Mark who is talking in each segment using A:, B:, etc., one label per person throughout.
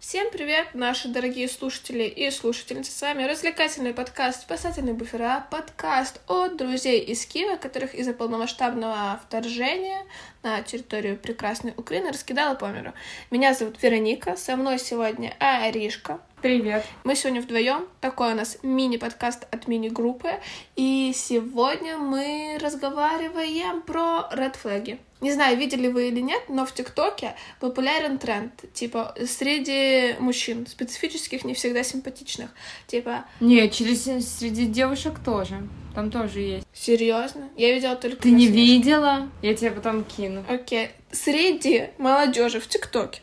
A: Всем привет, наши дорогие слушатели и слушательницы. С вами развлекательный подкаст «Спасательные буфера», подкаст от друзей из Киева, которых из-за полномасштабного вторжения на территорию прекрасной Украины раскидала по миру. Меня зовут Вероника, со мной сегодня Аришка.
B: Привет.
A: Мы сегодня вдвоем. Такой у нас мини-подкаст от мини-группы. И сегодня мы разговариваем про ред флаги. Не знаю, видели вы или нет, но в ТикТоке популярен тренд, типа, среди мужчин, специфических, не всегда симпатичных. Типа...
B: Не, через среди девушек тоже. Там тоже есть.
A: Серьезно? Я видела только...
B: Ты не видела? Я тебе потом кину.
A: Окей. Среди молодежи в ТикТоке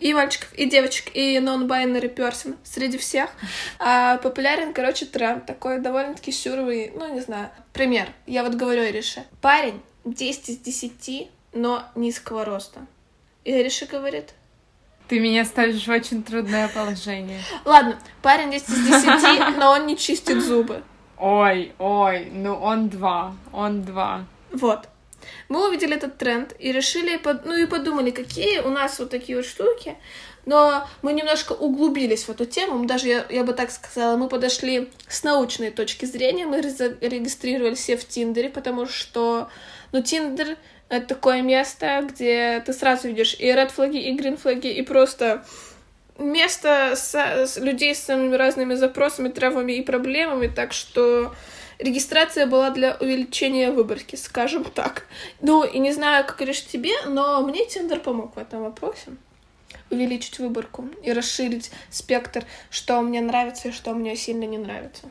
A: и мальчиков, и девочек, и non-binary person среди всех. А, популярен, короче, тренд такой довольно-таки сюровый, ну, не знаю. Пример. Я вот говорю Ирише. Парень 10 из 10, но низкого роста. И Ириша говорит,
B: ты меня ставишь в очень трудное положение.
A: Ладно, парень 10 из 10, но он не чистит зубы.
B: Ой, ой, ну он два, он два.
A: Вот. Мы увидели этот тренд и решили, ну и подумали, какие у нас вот такие вот штуки. Но мы немножко углубились в эту тему, даже, я, я бы так сказала, мы подошли с научной точки зрения, мы регистрировали все в Тиндере, потому что, ну, Тиндер — это такое место, где ты сразу видишь и ред флаги, и грин флаги, и просто место с, с людей с самыми разными запросами, травмами и проблемами, так что регистрация была для увеличения выборки, скажем так. Ну, и не знаю, как лишь тебе, но мне Тиндер помог в этом вопросе. Увеличить выборку и расширить спектр, что мне нравится и что мне сильно не нравится.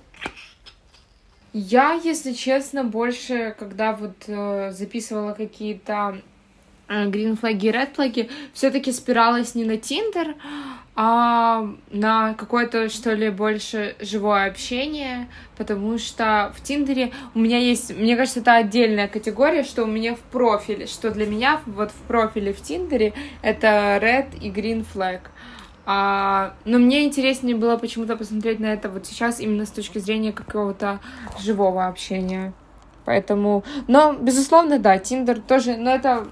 B: Я, если честно, больше, когда вот э, записывала какие-то гринфлаги и редфлаги, все-таки спиралась не на Тиндер, а на какое-то, что ли, больше живое общение, потому что в Тиндере у меня есть, мне кажется, это отдельная категория, что у меня в профиле, что для меня вот в профиле в Тиндере это red и green flag. А, но мне интереснее было почему-то посмотреть на это вот сейчас именно с точки зрения какого-то живого общения. Поэтому, но, безусловно, да, Тиндер тоже, но это,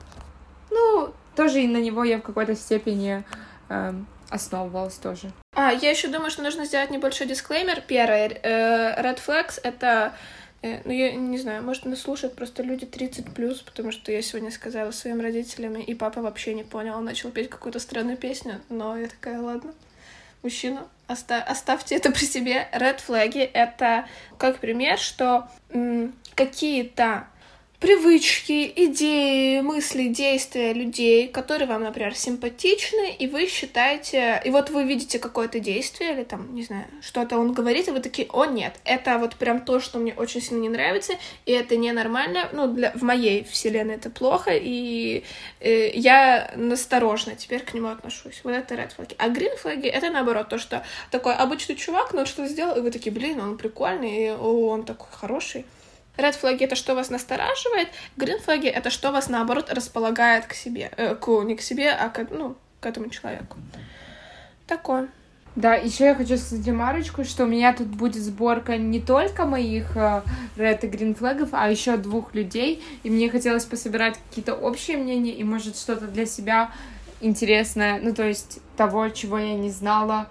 B: ну, тоже и на него я в какой-то степени э, основывалась тоже.
A: А, я еще думаю, что нужно сделать небольшой дисклеймер. Первое, э, Red Flags — это ну, я не знаю, может, нас слушают просто люди 30 плюс, потому что я сегодня сказала своим родителям, и папа вообще не понял, он начал петь какую-то странную песню, но я такая, ладно, мужчина, оста- оставьте это при себе. Red флаги — это как пример, что какие-то привычки, идеи, мысли, действия людей, которые вам, например, симпатичны, и вы считаете, и вот вы видите какое-то действие, или там, не знаю, что-то он говорит, и вы такие, о, нет, это вот прям то, что мне очень сильно не нравится, и это ненормально, ну, для, в моей вселенной это плохо, и э, я насторожно теперь к нему отношусь. Вот это red флаги. А green флаги — это наоборот, то, что такой обычный чувак, но что-то сделал, и вы такие, блин, он прикольный, и о, он такой хороший. Red флаги это что вас настораживает, green флаги это что вас наоборот располагает к себе, э, к, не к себе, а к, ну, к этому человеку. Такое.
B: Да, еще я хочу сказать ремарочку, что у меня тут будет сборка не только моих э, red и green флагов, а еще двух людей, и мне хотелось пособирать какие-то общие мнения и, может, что-то для себя интересное, ну, то есть того, чего я не знала,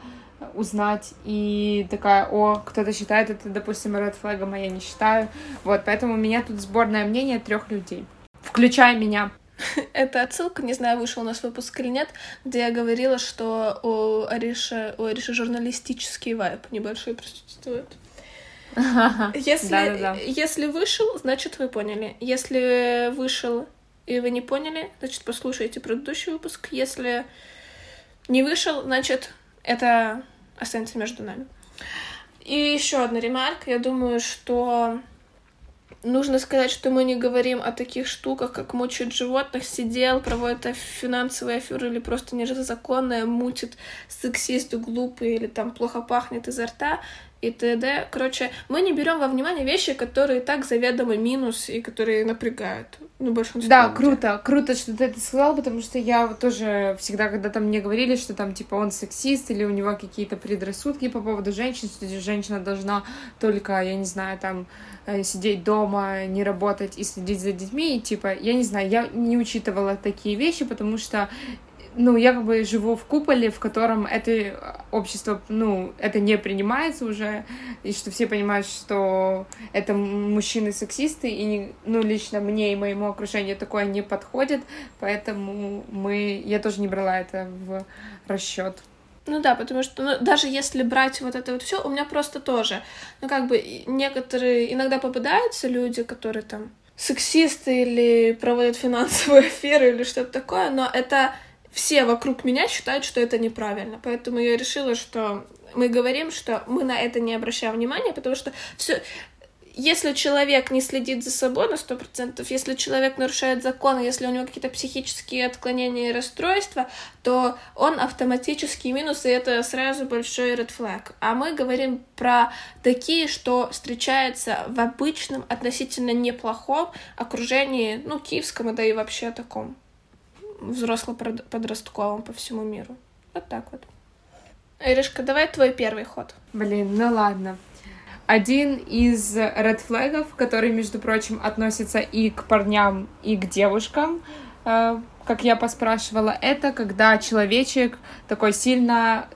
B: узнать и такая, о, кто-то считает это, допустим, red флагом, а я не считаю. Вот, поэтому у меня тут сборное мнение трех людей, включая меня.
A: Это отсылка, не знаю, вышел у нас выпуск или нет, где я говорила, что у Ариши, у Ариши журналистический вайп небольшой присутствует. Если, да, да, да. если вышел, значит, вы поняли. Если вышел и вы не поняли, значит, послушайте предыдущий выпуск. Если не вышел, значит, это останется между нами. И еще одна ремарка. Я думаю, что нужно сказать, что мы не говорим о таких штуках, как мучают животных, сидел, проводит финансовые аферы или просто незаконное, мутит сексист глупый или там плохо пахнет изо рта и т.д. Короче, мы не берем во внимание вещи, которые так заведомо минус и которые напрягают. Ну, большинство.
B: Да, людей. круто, круто, что ты это сказал, потому что я вот тоже всегда, когда там мне говорили, что там, типа, он сексист или у него какие-то предрассудки по поводу женщин, что женщина должна только, я не знаю, там, э, сидеть дома, не работать и следить за детьми, и, типа, я не знаю, я не учитывала такие вещи, потому что ну, я как бы живу в куполе, в котором это общество, ну, это не принимается уже, и что все понимают, что это мужчины-сексисты, и, ну, лично мне и моему окружению такое не подходит, поэтому мы, я тоже не брала это в расчет.
A: Ну да, потому что ну, даже если брать вот это вот все, у меня просто тоже, ну как бы некоторые иногда попадаются люди, которые там сексисты или проводят финансовые аферы или что-то такое, но это все вокруг меня считают, что это неправильно. Поэтому я решила, что мы говорим, что мы на это не обращаем внимания, потому что все если человек не следит за собой на сто процентов, если человек нарушает закон, если у него какие-то психические отклонения и расстройства, то он автоматически минус, и это сразу большой red flag. А мы говорим про такие, что встречаются в обычном, относительно неплохом окружении, ну, киевском, да и вообще таком взросло-подростковом по всему миру. Вот так вот. Иришка, давай твой первый ход.
B: Блин, ну ладно. Один из red флагов, который, между прочим, относится и к парням, и к девушкам, э, как я поспрашивала, это когда человечек такой сильно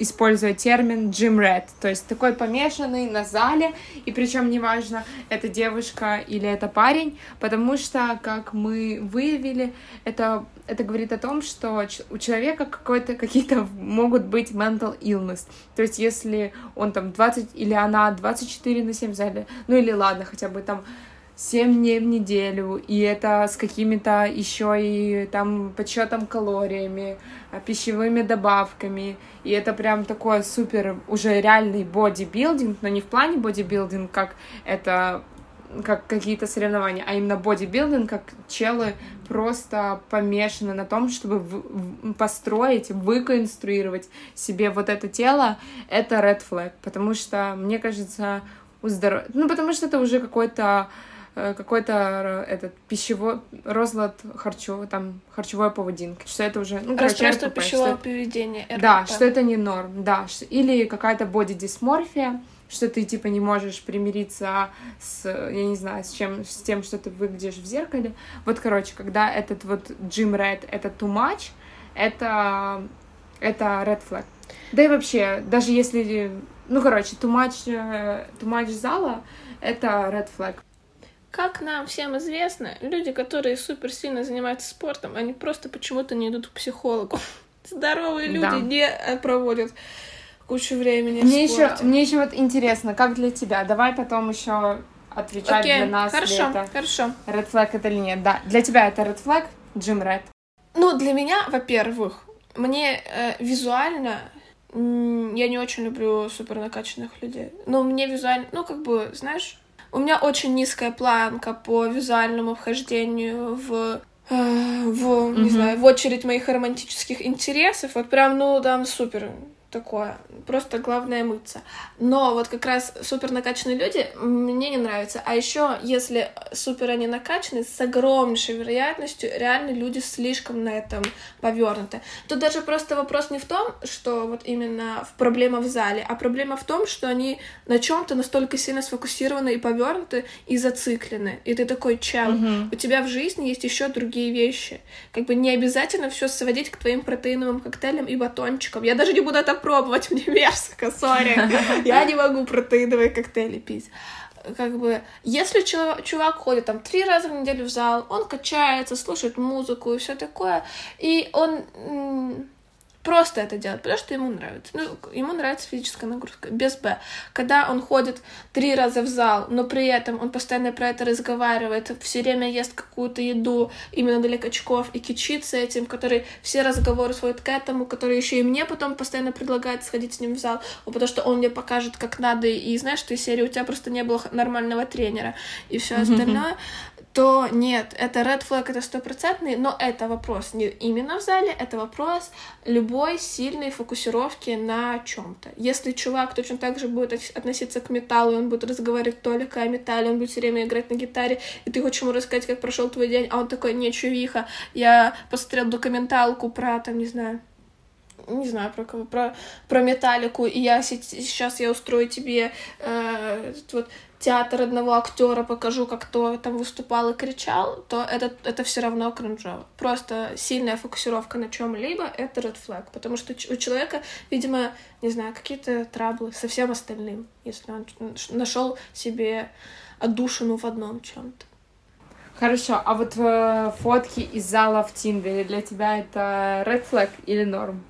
B: используя термин Jim Red, то есть такой помешанный на зале, и причем неважно, это девушка или это парень, потому что, как мы выявили, это, это говорит о том, что у человека какой-то, какие-то могут быть mental illness, то есть если он там 20 или она 24 на 7 в зале, ну или ладно, хотя бы там 7 дней в неделю, и это с какими-то еще и там подсчетом калориями, а, пищевыми добавками, и это прям такой супер уже реальный бодибилдинг, но не в плане бодибилдинг, как это как какие-то соревнования, а именно бодибилдинг, как челы просто помешаны на том, чтобы в- построить, выконструировать себе вот это тело, это red flag, потому что, мне кажется, у здоров... ну, потому что это уже какой-то какой-то э, этот пищевой розлад харчу, там харчевой поведінки, что это уже
A: ну, РПП, пищевое что... поведение.
B: РПП. Да, что это не норм, да, или какая-то боди-дисморфия, что ты типа не можешь примириться с, я не знаю, с чем, с тем, что ты выглядишь в зеркале. Вот, короче, когда этот вот Jim Red, это too much, это, это red flag. Да и вообще, даже если, ну, короче, too much, э, too much зала, это red flag.
A: Как нам всем известно, люди, которые супер сильно занимаются спортом, они просто почему-то не идут к психологу. Здоровые люди да. не проводят кучу времени
B: мне еще Мне еще вот интересно, как для тебя? Давай потом еще отвечать Окей, для нас.
A: Хорошо, это хорошо.
B: Red flag это или нет? Да. Для тебя это red flag, Джим Ред?
A: Ну, для меня, во-первых, мне э, визуально я не очень люблю супер накачанных людей. Но мне визуально, ну, как бы, знаешь, у меня очень низкая планка по визуальному вхождению в э, в, не знаю, в очередь моих романтических интересов. Вот прям, ну, там супер такое. Просто главное мыться. Но вот как раз супер накачанные люди мне не нравятся. А еще, если супер они накачаны, с огромнейшей вероятностью реально люди слишком на этом повернуты. Тут даже просто вопрос не в том, что вот именно в проблема в зале, а проблема в том, что они на чем-то настолько сильно сфокусированы и повернуты и зациклены. И ты такой, чел, угу. у тебя в жизни есть еще другие вещи. Как бы не обязательно все сводить к твоим протеиновым коктейлям и батончикам. Я даже не буду это пробовать, мне мерзко, сори. Я не могу протеиновые коктейли пить как бы, если чувак ходит там три раза в неделю в зал, он качается, слушает музыку и все такое, и он просто это делать, потому что ему нравится. Ну, ему нравится физическая нагрузка, без Б. Когда он ходит три раза в зал, но при этом он постоянно про это разговаривает, все время ест какую-то еду именно для качков и кичится этим, который все разговоры сводит к этому, который еще и мне потом постоянно предлагает сходить с ним в зал, потому что он мне покажет, как надо, и знаешь, что из серии у тебя просто не было нормального тренера и все остальное то нет, это red flag, это стопроцентный, но это вопрос не именно в зале, это вопрос любой сильной фокусировки на чем-то. Если чувак точно так же будет относиться к металлу, он будет разговаривать только о металле, он будет все время играть на гитаре, и ты хочешь ему рассказать, как прошел твой день, а он такой, не, чувиха, я посмотрел документалку про, там, не знаю, не знаю про кого, про, про металлику, и я сейчас я устрою тебе э, вот театр одного актера покажу, как кто там выступал и кричал, то это, это все равно кринжово. Просто сильная фокусировка на чем-либо — это red flag, потому что у человека, видимо, не знаю, какие-то траблы со всем остальным, если он нашел себе отдушину в одном чем-то.
B: Хорошо, а вот э, фотки из зала в Тиндере для тебя это red flag или норм?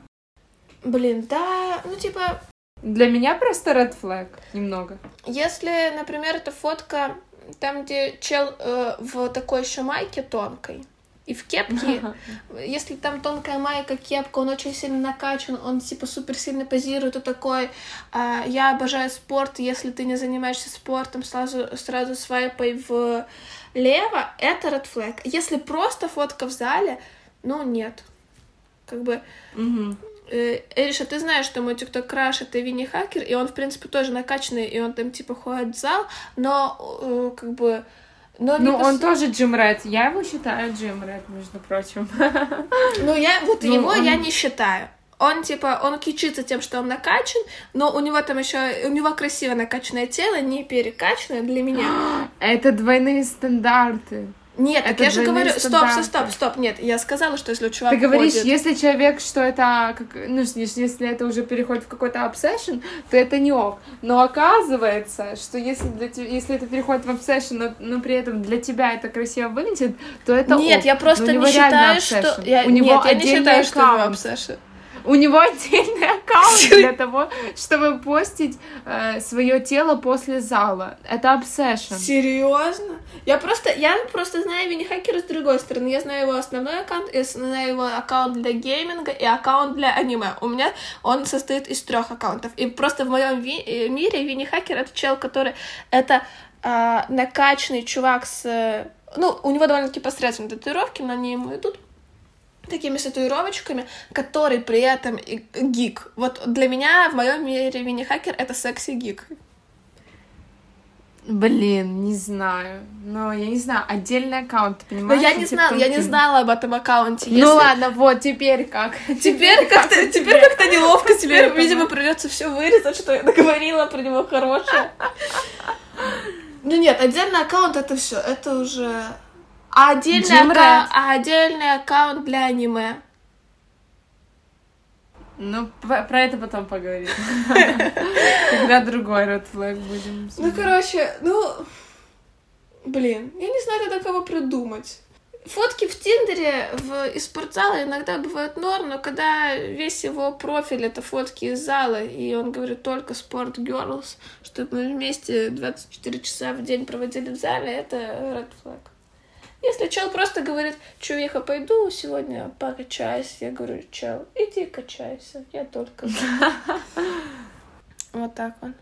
A: Блин, да, ну типа...
B: Для меня просто red flag немного.
A: Если, например, это фотка там, где чел э, в такой еще майке тонкой, и в кепке, если там тонкая майка, кепка, он очень сильно накачан, он типа супер сильно позирует, и такой, а, я обожаю спорт, если ты не занимаешься спортом, сразу, сразу свайпай в лево, это red flag. Если просто фотка в зале, ну нет. Как бы...
B: Угу.
A: Эриша, ты знаешь, что мой TikTok краш это Винни Хакер, и он, в принципе, тоже накачанный, и он там, типа, ходит в зал, но, э, как бы,
B: но ну, он пос... тоже Джим Ред. Я его считаю Джим Ред, между прочим.
A: Ну, я вот ну, его он... я не считаю. Он, типа, он кичится тем, что он накачан, но у него там еще, у него красиво накачанное тело, не перекачанное для меня.
B: Это двойные стандарты.
A: Нет, это я же говорю, стоп, стоп, стоп, стоп, нет, я сказала, что если у человека
B: Ты говоришь, ходит... если человек, что это, как, ну, если это уже переходит в какой-то обсессион, то это не ок. Но оказывается, что если, для тебя, если это переходит в обсессион, но, но при этом для тебя это красиво выглядит, то это
A: Нет,
B: ок.
A: я просто не считаю, что... Я... У него нет, я не считаю, что у него обсессион.
B: У него отдельный аккаунт для того, чтобы постить э, свое тело после зала. Это обсессион.
A: Серьезно? Я просто, я просто знаю Винни Хакера с другой стороны. Я знаю его основной аккаунт, я знаю его аккаунт для гейминга и аккаунт для аниме. У меня он состоит из трех аккаунтов. И просто в моем ви- э, мире Винни Хакер это чел, который это э, накачанный чувак с... Ну, у него довольно-таки посредственные татуировки, но они ему идут такими татуировочками, который при этом гик. Вот для меня в моем мире мини-хакер это секси-гик.
B: Блин, не знаю. Но я не знаю, отдельный аккаунт, понимаешь?
A: Но я не знала, я не знала об этом аккаунте.
B: Ну Если... Ну ладно, вот теперь как.
A: Теперь как-то, теперь как-то неловко тебе, видимо, придется все вырезать, что я договорила про него хорошее. Ну нет, отдельный аккаунт это все, это уже а отдельный, акка... а отдельный аккаунт для аниме.
B: Ну, про это потом поговорим. Когда другой Red Flag будем.
A: Ну, короче, ну... Блин, я не знаю тогда, кого придумать. Фотки в Тиндере в, из спортзала иногда бывают норм, но когда весь его профиль это фотки из зала, и он говорит только спорт girls, чтобы мы вместе 24 часа в день проводили в зале, это red flag. Если чел просто говорит, чувиха, пойду сегодня покачаюсь, я говорю, чел, иди качайся, я только... Вот так вот.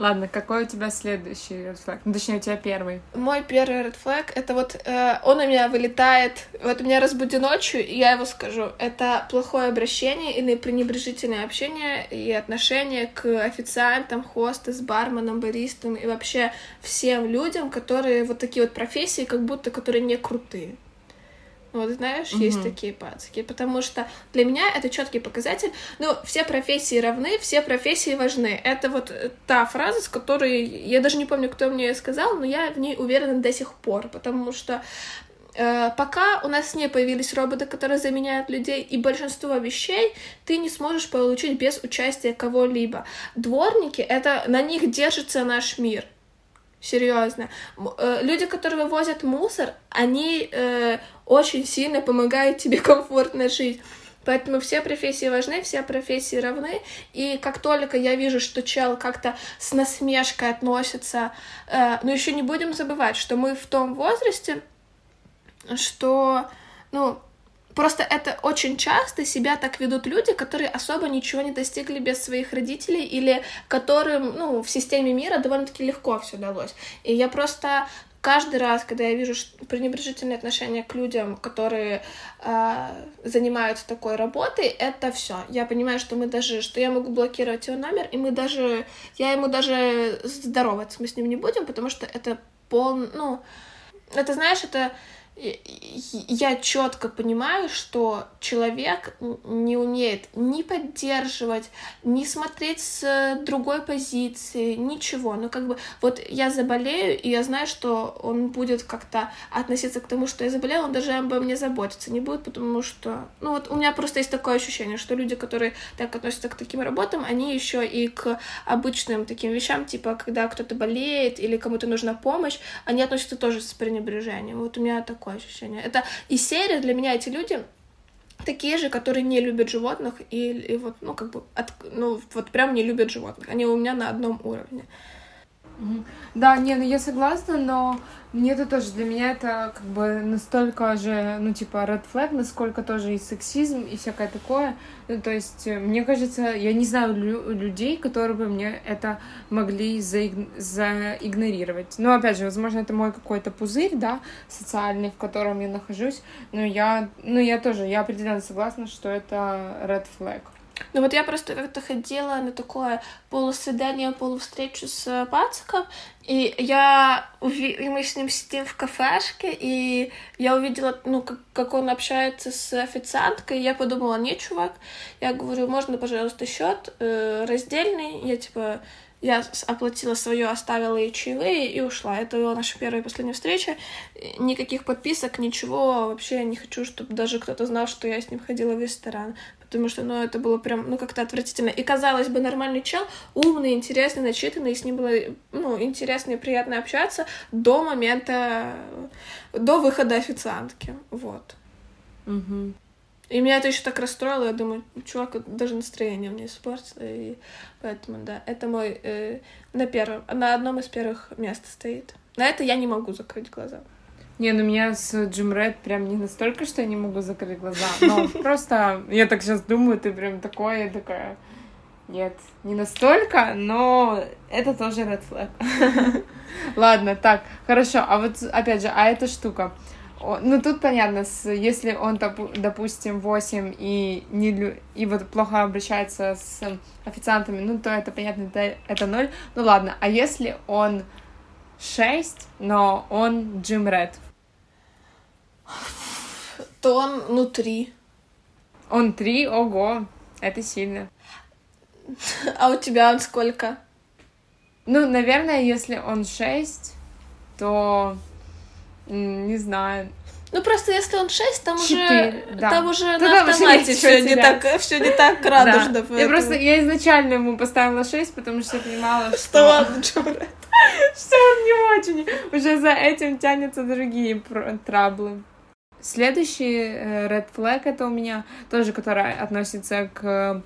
B: Ладно, какой у тебя следующий red flag? Ну, точнее, у тебя первый.
A: Мой первый red flag — это вот э, он у меня вылетает, вот меня разбуди ночью, и я его скажу. Это плохое обращение или пренебрежительное общение и отношение к официантам, хостес, барменам, баристам и вообще всем людям, которые вот такие вот профессии, как будто которые не крутые. Вот знаешь, угу. есть такие пацаки, потому что для меня это четкий показатель. Ну, все профессии равны, все профессии важны. Это вот э, та фраза, с которой я даже не помню, кто мне ее сказал, но я в ней уверена до сих пор, потому что э, пока у нас не появились роботы, которые заменяют людей, и большинство вещей ты не сможешь получить без участия кого-либо. Дворники это на них держится наш мир. Серьезно. Э, люди, которые вывозят мусор, они э, очень сильно помогают тебе комфортно жить. Поэтому все профессии важны, все профессии равны. И как только я вижу, что чел как-то с насмешкой относится, э, но еще не будем забывать, что мы в том возрасте, что, ну, Просто это очень часто себя так ведут люди, которые особо ничего не достигли без своих родителей или которым, ну, в системе мира довольно-таки легко все далось. И я просто каждый раз, когда я вижу пренебрежительное отношение к людям, которые э, занимаются такой работой, это все. Я понимаю, что мы даже, что я могу блокировать его номер, и мы даже, я ему даже здороваться мы с ним не будем, потому что это пол, ну, это знаешь, это я четко понимаю, что человек не умеет ни поддерживать, ни смотреть с другой позиции, ничего. Ну, как бы, вот я заболею, и я знаю, что он будет как-то относиться к тому, что я заболела, он даже обо мне заботиться не будет, потому что, ну, вот у меня просто есть такое ощущение, что люди, которые так относятся к таким работам, они еще и к обычным таким вещам, типа, когда кто-то болеет или кому-то нужна помощь, они относятся тоже с пренебрежением. Вот у меня такое ощущение. Это и серия для меня эти люди такие же, которые не любят животных и, и вот, ну, как бы, от, ну, вот прям не любят животных. Они у меня на одном уровне.
B: Да, не, ну я согласна, но мне это тоже, для меня это как бы настолько же, ну, типа, red flag, насколько тоже и сексизм, и всякое такое. Ну, то есть, э, мне кажется, я не знаю лю- людей, которые бы мне это могли заиг- заигнорировать. Но, опять же, возможно, это мой какой-то пузырь, да, социальный, в котором я нахожусь, но я, ну, я тоже, я определенно согласна, что это red flag.
A: Ну вот я просто как-то ходила на такое полусвидание, полувстречу с пациком, и я уви... и мы с ним сидим в кафешке, и я увидела, ну, как, как он общается с официанткой, и я подумала, не, чувак, я говорю, можно, пожалуйста, счет э, раздельный, я типа я оплатила свое, оставила ей чаевые и ушла. Это была наша первая и последняя встреча. Никаких подписок, ничего. Вообще не хочу, чтобы даже кто-то знал, что я с ним ходила в ресторан потому что, ну, это было прям, ну, как-то отвратительно. И, казалось бы, нормальный чел, умный, интересный, начитанный, и с ним было, ну, интересно и приятно общаться до момента, до выхода официантки, вот.
B: Угу.
A: И меня это еще так расстроило, я думаю, чувак даже настроение мне испортил, и поэтому, да, это мой э, на первом, на одном из первых мест стоит. На это я не могу закрыть глаза.
B: Не, ну меня с Джим Ред прям не настолько, что я не могу закрыть глаза. Но просто я так сейчас думаю, ты прям такое, я такая... Нет, не настолько, но это тоже red flag. Ладно, так, хорошо. А вот опять же, а эта штука. Ну, тут понятно, если он, допустим, 8 и, не, и вот плохо обращается с официантами, ну, то это понятно, это, это 0. Ну, ладно, а если он 6, но он Джим Ред?
A: То он, ну, три.
B: Он три? Ого, это сильно.
A: А у тебя он сколько?
B: Ну, наверное, если он шесть, то не знаю.
A: Ну просто если он 6, там 4, уже да. там уже Тогда на автомате все не так, все не так радужно.
B: Да. Я просто я изначально ему поставила 6, потому что я понимала, что... Что Что он не очень. Уже за этим тянутся другие траблы. Следующий э, red flag это у меня тоже, который относится к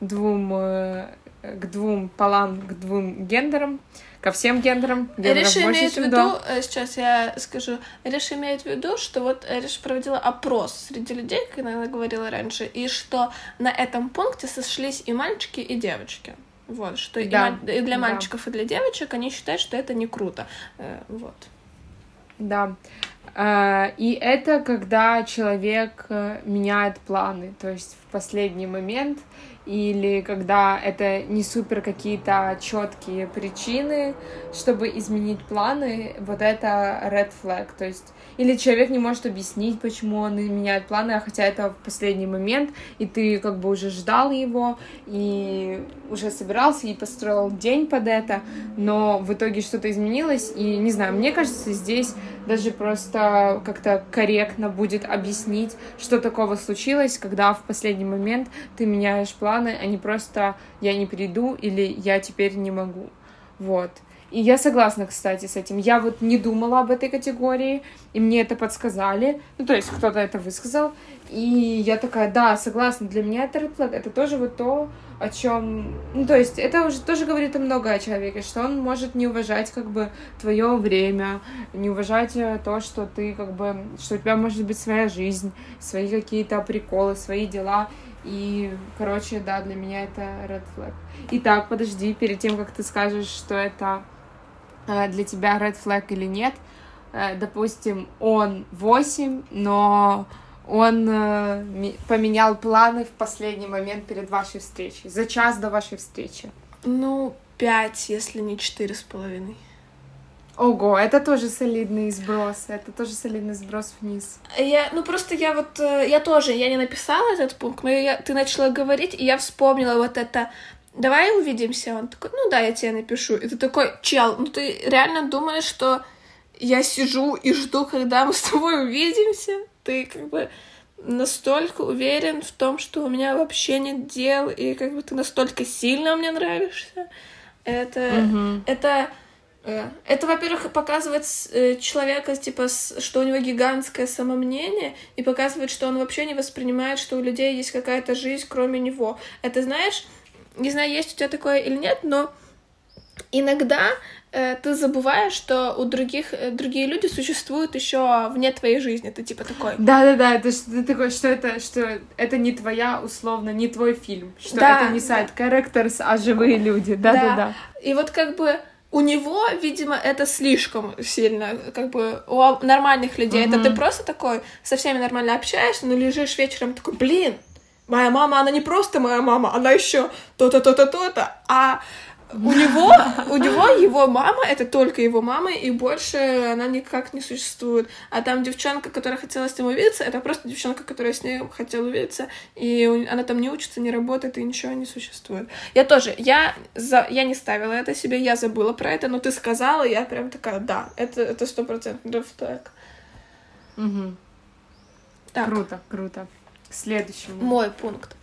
B: двум э, к двум полам, к двум гендерам, ко всем гендерам.
A: Риша имеет в виду, э, сейчас я скажу, Риша имеет в виду, что вот Риша проводила опрос среди людей, как она говорила раньше, и что на этом пункте сошлись и мальчики, и девочки. Вот, что да, и, и для мальчиков, да. и для девочек они считают, что это не круто. Вот.
B: Да. А, и это когда человек э, меняет планы, то есть в последний момент или когда это не супер какие-то четкие причины, чтобы изменить планы, вот это red flag, то есть или человек не может объяснить, почему он меняет планы, а хотя это в последний момент, и ты как бы уже ждал его, и уже собирался, и построил день под это, но в итоге что-то изменилось, и не знаю, мне кажется, здесь даже просто как-то корректно будет объяснить, что такого случилось, когда в последний момент ты меняешь планы, а не просто «я не приду» или «я теперь не могу». Вот. И я согласна, кстати, с этим. Я вот не думала об этой категории, и мне это подсказали. Ну, то есть кто-то это высказал. И я такая, да, согласна, для меня это red. Это тоже вот то, о чем... Ну, то есть это уже тоже говорит о много о человеке, что он может не уважать как бы твое время, не уважать э, то, что ты как бы... Что у тебя может быть своя жизнь, свои какие-то приколы, свои дела. И, короче, да, для меня это red flag. Итак, подожди, перед тем, как ты скажешь, что это Э, для тебя red flag или нет. Э, допустим, он 8, но он э, поменял планы в последний момент перед вашей встречей, за час до вашей встречи.
A: Ну, 5, если не четыре с половиной.
B: Ого, это тоже солидный сброс, это тоже солидный сброс вниз.
A: Я, ну просто я вот, э, я тоже, я не написала этот пункт, но я, ты начала говорить, и я вспомнила вот это, давай увидимся. Он такой, ну да, я тебе напишу. И ты такой, чел, ну ты реально думаешь, что я сижу и жду, когда мы с тобой увидимся? Ты как бы настолько уверен в том, что у меня вообще нет дел, и как бы ты настолько сильно мне нравишься. Это,
B: Мгм.
A: это, это, во-первых, показывает э, человека, типа, что у него гигантское самомнение, и показывает, что он вообще не воспринимает, что у людей есть какая-то жизнь, кроме него. Это, знаешь, не знаю, есть у тебя такое или нет, но иногда э, ты забываешь, что у других э, другие люди существуют еще вне твоей жизни. Ты типа такой.
B: Да-да-да, это что ты такой, что это, что это не твоя, условно, не твой фильм, что
A: Да,
B: это не
A: да.
B: сайт characters, а живые люди, да-да-да.
A: И вот как бы у него, видимо, это слишком сильно, как бы у нормальных людей. Это
B: Мгм.
A: ты просто такой со всеми нормально общаешься, но лежишь вечером такой, блин, моя мама, она не просто моя мама, она еще то-то, то-то, то-то. А у него, у него его мама, это только его мама, и больше она никак не существует. А там девчонка, которая хотела с ним увидеться, это просто девчонка, которая с ним хотела увидеться, и она там не учится, не работает, и ничего не существует. Я тоже, я, за, я не ставила это себе, я забыла про это, но ты сказала, я прям такая, да, это это сто процентов рефлек.
B: Мгм.
A: Так,
B: Круто, круто. К следующему.
A: мой пункт.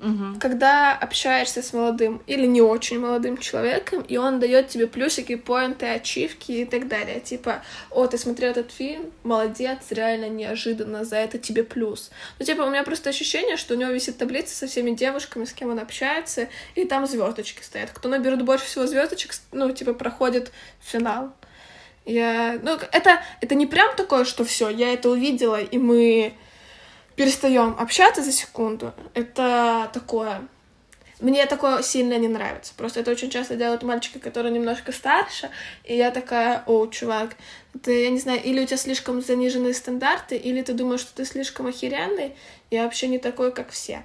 B: Мгм.
A: когда общаешься с молодым или не очень молодым человеком, и он дает тебе плюсики, поинты, ачивки и так далее. Типа, о, ты смотрел этот фильм, молодец, реально неожиданно, за это тебе плюс. Ну, типа, у меня просто ощущение, что у него висит таблица со всеми девушками, с кем он общается, и там звездочки стоят. Кто наберет больше всего звездочек, ну, типа, проходит финал. Я... Ну, это, это не прям такое, что все, я это увидела, и мы перестаем общаться за секунду. Это такое. Мне такое сильно не нравится. Просто это очень часто делают мальчики, которые немножко старше, и я такая, о, чувак, ты, я не знаю, или у тебя слишком заниженные стандарты, или ты думаешь, что ты слишком охеренный, и вообще не такой, как все.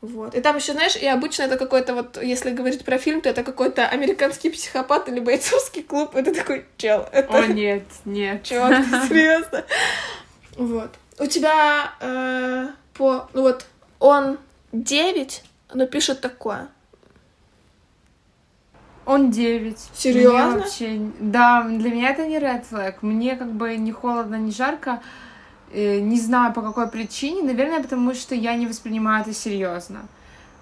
A: Вот. И там еще, знаешь, и обычно это какой-то вот, если говорить про фильм, то это какой-то американский психопат или бойцовский клуб. Это такой чел. Это...
B: О, нет, нет.
A: Чувак, серьезно? Вот. У тебя э, по... Ну вот, он 9, но пишет такое.
B: Он 9.
A: Серьезно?
B: Мне вообще... Да, для меня это не red flag. Мне как бы не холодно, не жарко. Э, Не знаю по какой причине. Наверное, потому что я не воспринимаю это серьезно.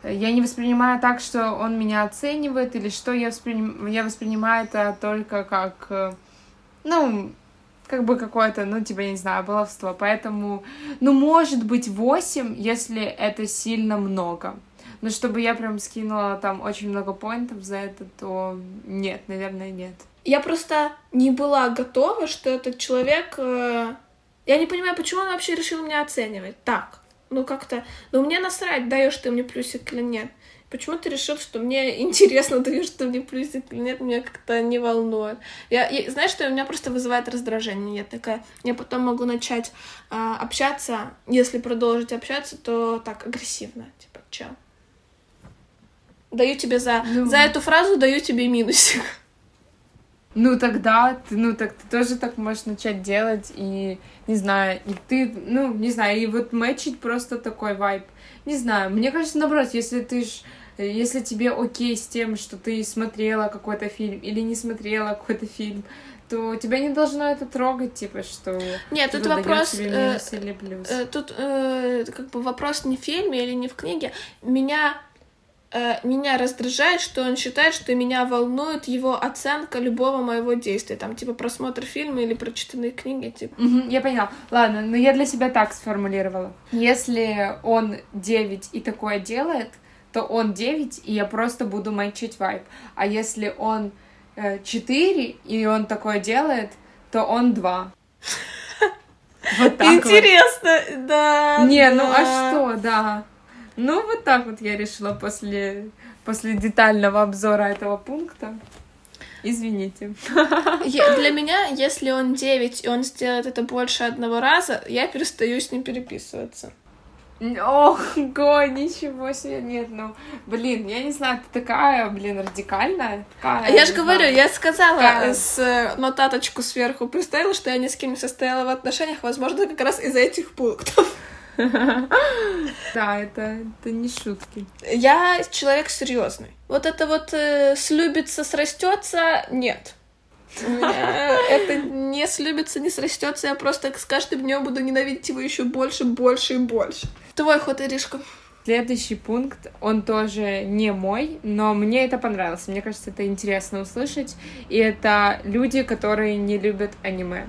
B: Я не воспринимаю так, что он меня оценивает, или что я, восприним... я воспринимаю это только как, э, ну, как бы какое-то, ну, типа, я не знаю, баловство. Поэтому, ну, может быть, 8, если это сильно много. Но чтобы я прям скинула там очень много поинтов за это, то нет, наверное, нет.
A: Я просто не была готова, что этот человек... э, Я не понимаю, почему он вообще решил меня оценивать. Так, ну как-то... Ну мне насрать, даешь ты мне плюсик или нет. Почему ты решил, что мне интересно, даешь ты мне плюсик или нет, меня как-то не волнует. Я, я- знаешь, что у меня просто вызывает раздражение. Я такая, я потом могу начать а, общаться, если продолжить общаться, то так агрессивно, типа, чел. Даю тебе за,
B: Ну.
A: за эту фразу, даю тебе минусик.
B: Ну тогда, ты, ну так ты тоже так можешь начать делать, и не знаю, и ты, ну, не знаю, и вот мэчить просто такой вайб. Не знаю, мне кажется, наоборот, если ты ж если тебе окей с тем, что ты смотрела какой-то фильм или не смотрела какой-то фильм, то тебя не должно это трогать, типа, что
A: Нет, тут вопрос...
B: тебе
A: э,
B: минус или плюс.
A: Э, Тут э, как бы вопрос не в фильме или не в книге. Меня, э, меня раздражает, что он считает, что меня волнует его оценка любого моего действия. Там, типа, просмотр фильма или прочитанные книги, типа.
B: Мгм, я поняла. Ладно, но я для себя так сформулировала. Если он 9 и такое делает, то он 9, и я просто буду мэчить вайб. А если он э, 4, и он такое делает, то он 2. Вот так вот.
A: Интересно, да.
B: Не, ну а
A: да.
B: что, да. Ну, вот так вот я решила после, после детального обзора этого пункта. Извините.
A: Я- Для меня, если он 9 и он сделает это больше одного раза, я перестаю с ним переписываться.
B: Ого, ничего себе, нет, ну, блин, я не знаю, ты такая, блин, радикальная. Такая,
A: я же говорю, я сказала
B: такая...
A: с э, нотаточку сверху, представила, что я ни с кем не состояла в отношениях, возможно, как раз из-за этих пунктов.
B: Да, это, это не шутки.
A: Я человек серьезный. Вот это вот э, слюбится, срастется, нет. Это не слюбится, не срастется, я просто с каждым днем буду ненавидеть его еще больше, больше и больше. Твой ход, Иришка.
B: Следующий пункт, он тоже не мой, но мне это понравилось. Мне кажется, это интересно услышать. И это люди, которые не любят аниме.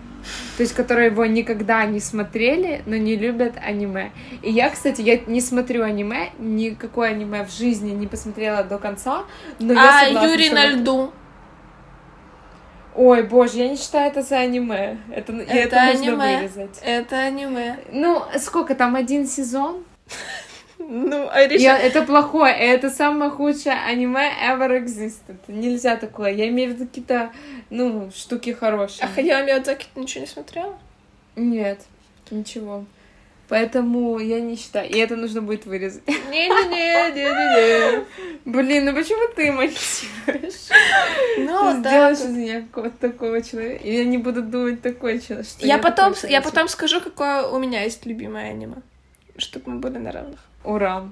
B: То есть, которые его никогда не смотрели, но не любят аниме. И я, кстати, я не смотрю аниме, никакое аниме в жизни не посмотрела до конца. Но
A: а
B: я согласна,
A: Юрий на льду.
B: Ой, боже, я не считаю это за аниме. Это, это, это
A: аниме.
B: нужно вырезать.
A: Это аниме.
B: Ну, сколько там, один сезон?
A: Ну, а.
B: Я, это плохое, это самое худшее аниме ever existed. Нельзя такое. Я имею в виду какие-то, ну, штуки хорошие.
A: А Хаяо Миядзаки ты ничего не смотрела?
B: Нет, ничего. Поэтому я не считаю. И это нужно будет вырезать.
A: Не-не-не.
B: Блин, ну почему ты монтируешь?
A: Ну, да.
B: сделаешь из меня какого-то такого человека. И я не буду думать такой человек,
A: Я потом, я потом скажу, какое у меня есть любимое аниме. Чтобы мы были на равных.
B: Ура.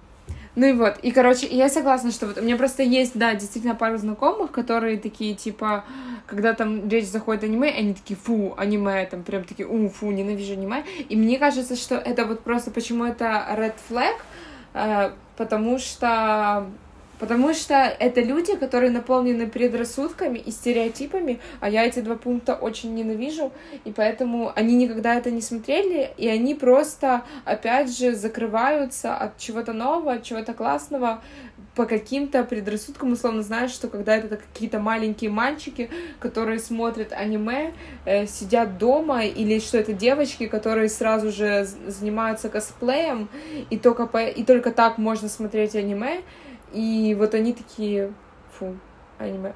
B: Ну и вот, и, короче, я согласна, что вот у меня просто есть, да, действительно пару знакомых, которые такие, типа, когда там речь заходит аниме, они такие, фу, аниме, там прям такие, у, фу, ненавижу аниме. И мне кажется, что это вот просто, почему это red flag, э, потому что Потому что это люди, которые наполнены предрассудками и стереотипами, а я эти два пункта очень ненавижу, и поэтому они никогда это не смотрели, и они просто, опять же, закрываются от чего-то нового, от чего-то классного, по каким-то предрассудкам, условно знаешь, что когда это какие-то маленькие мальчики, которые смотрят аниме, э, сидят дома, или что это девочки, которые сразу же занимаются косплеем, и только, по... и только так можно смотреть аниме, и вот они такие, фу, аниме.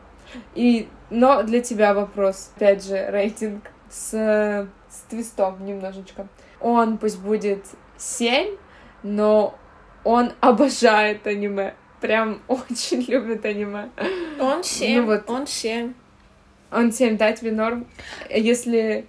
B: И, но для тебя вопрос, опять же, рейтинг с, с твистом немножечко. Он пусть будет 7, но он обожает аниме. Прям очень любит аниме.
A: Он 7,
B: Ну вот.
A: он 7.
B: Он 7, да, тебе норм? Если...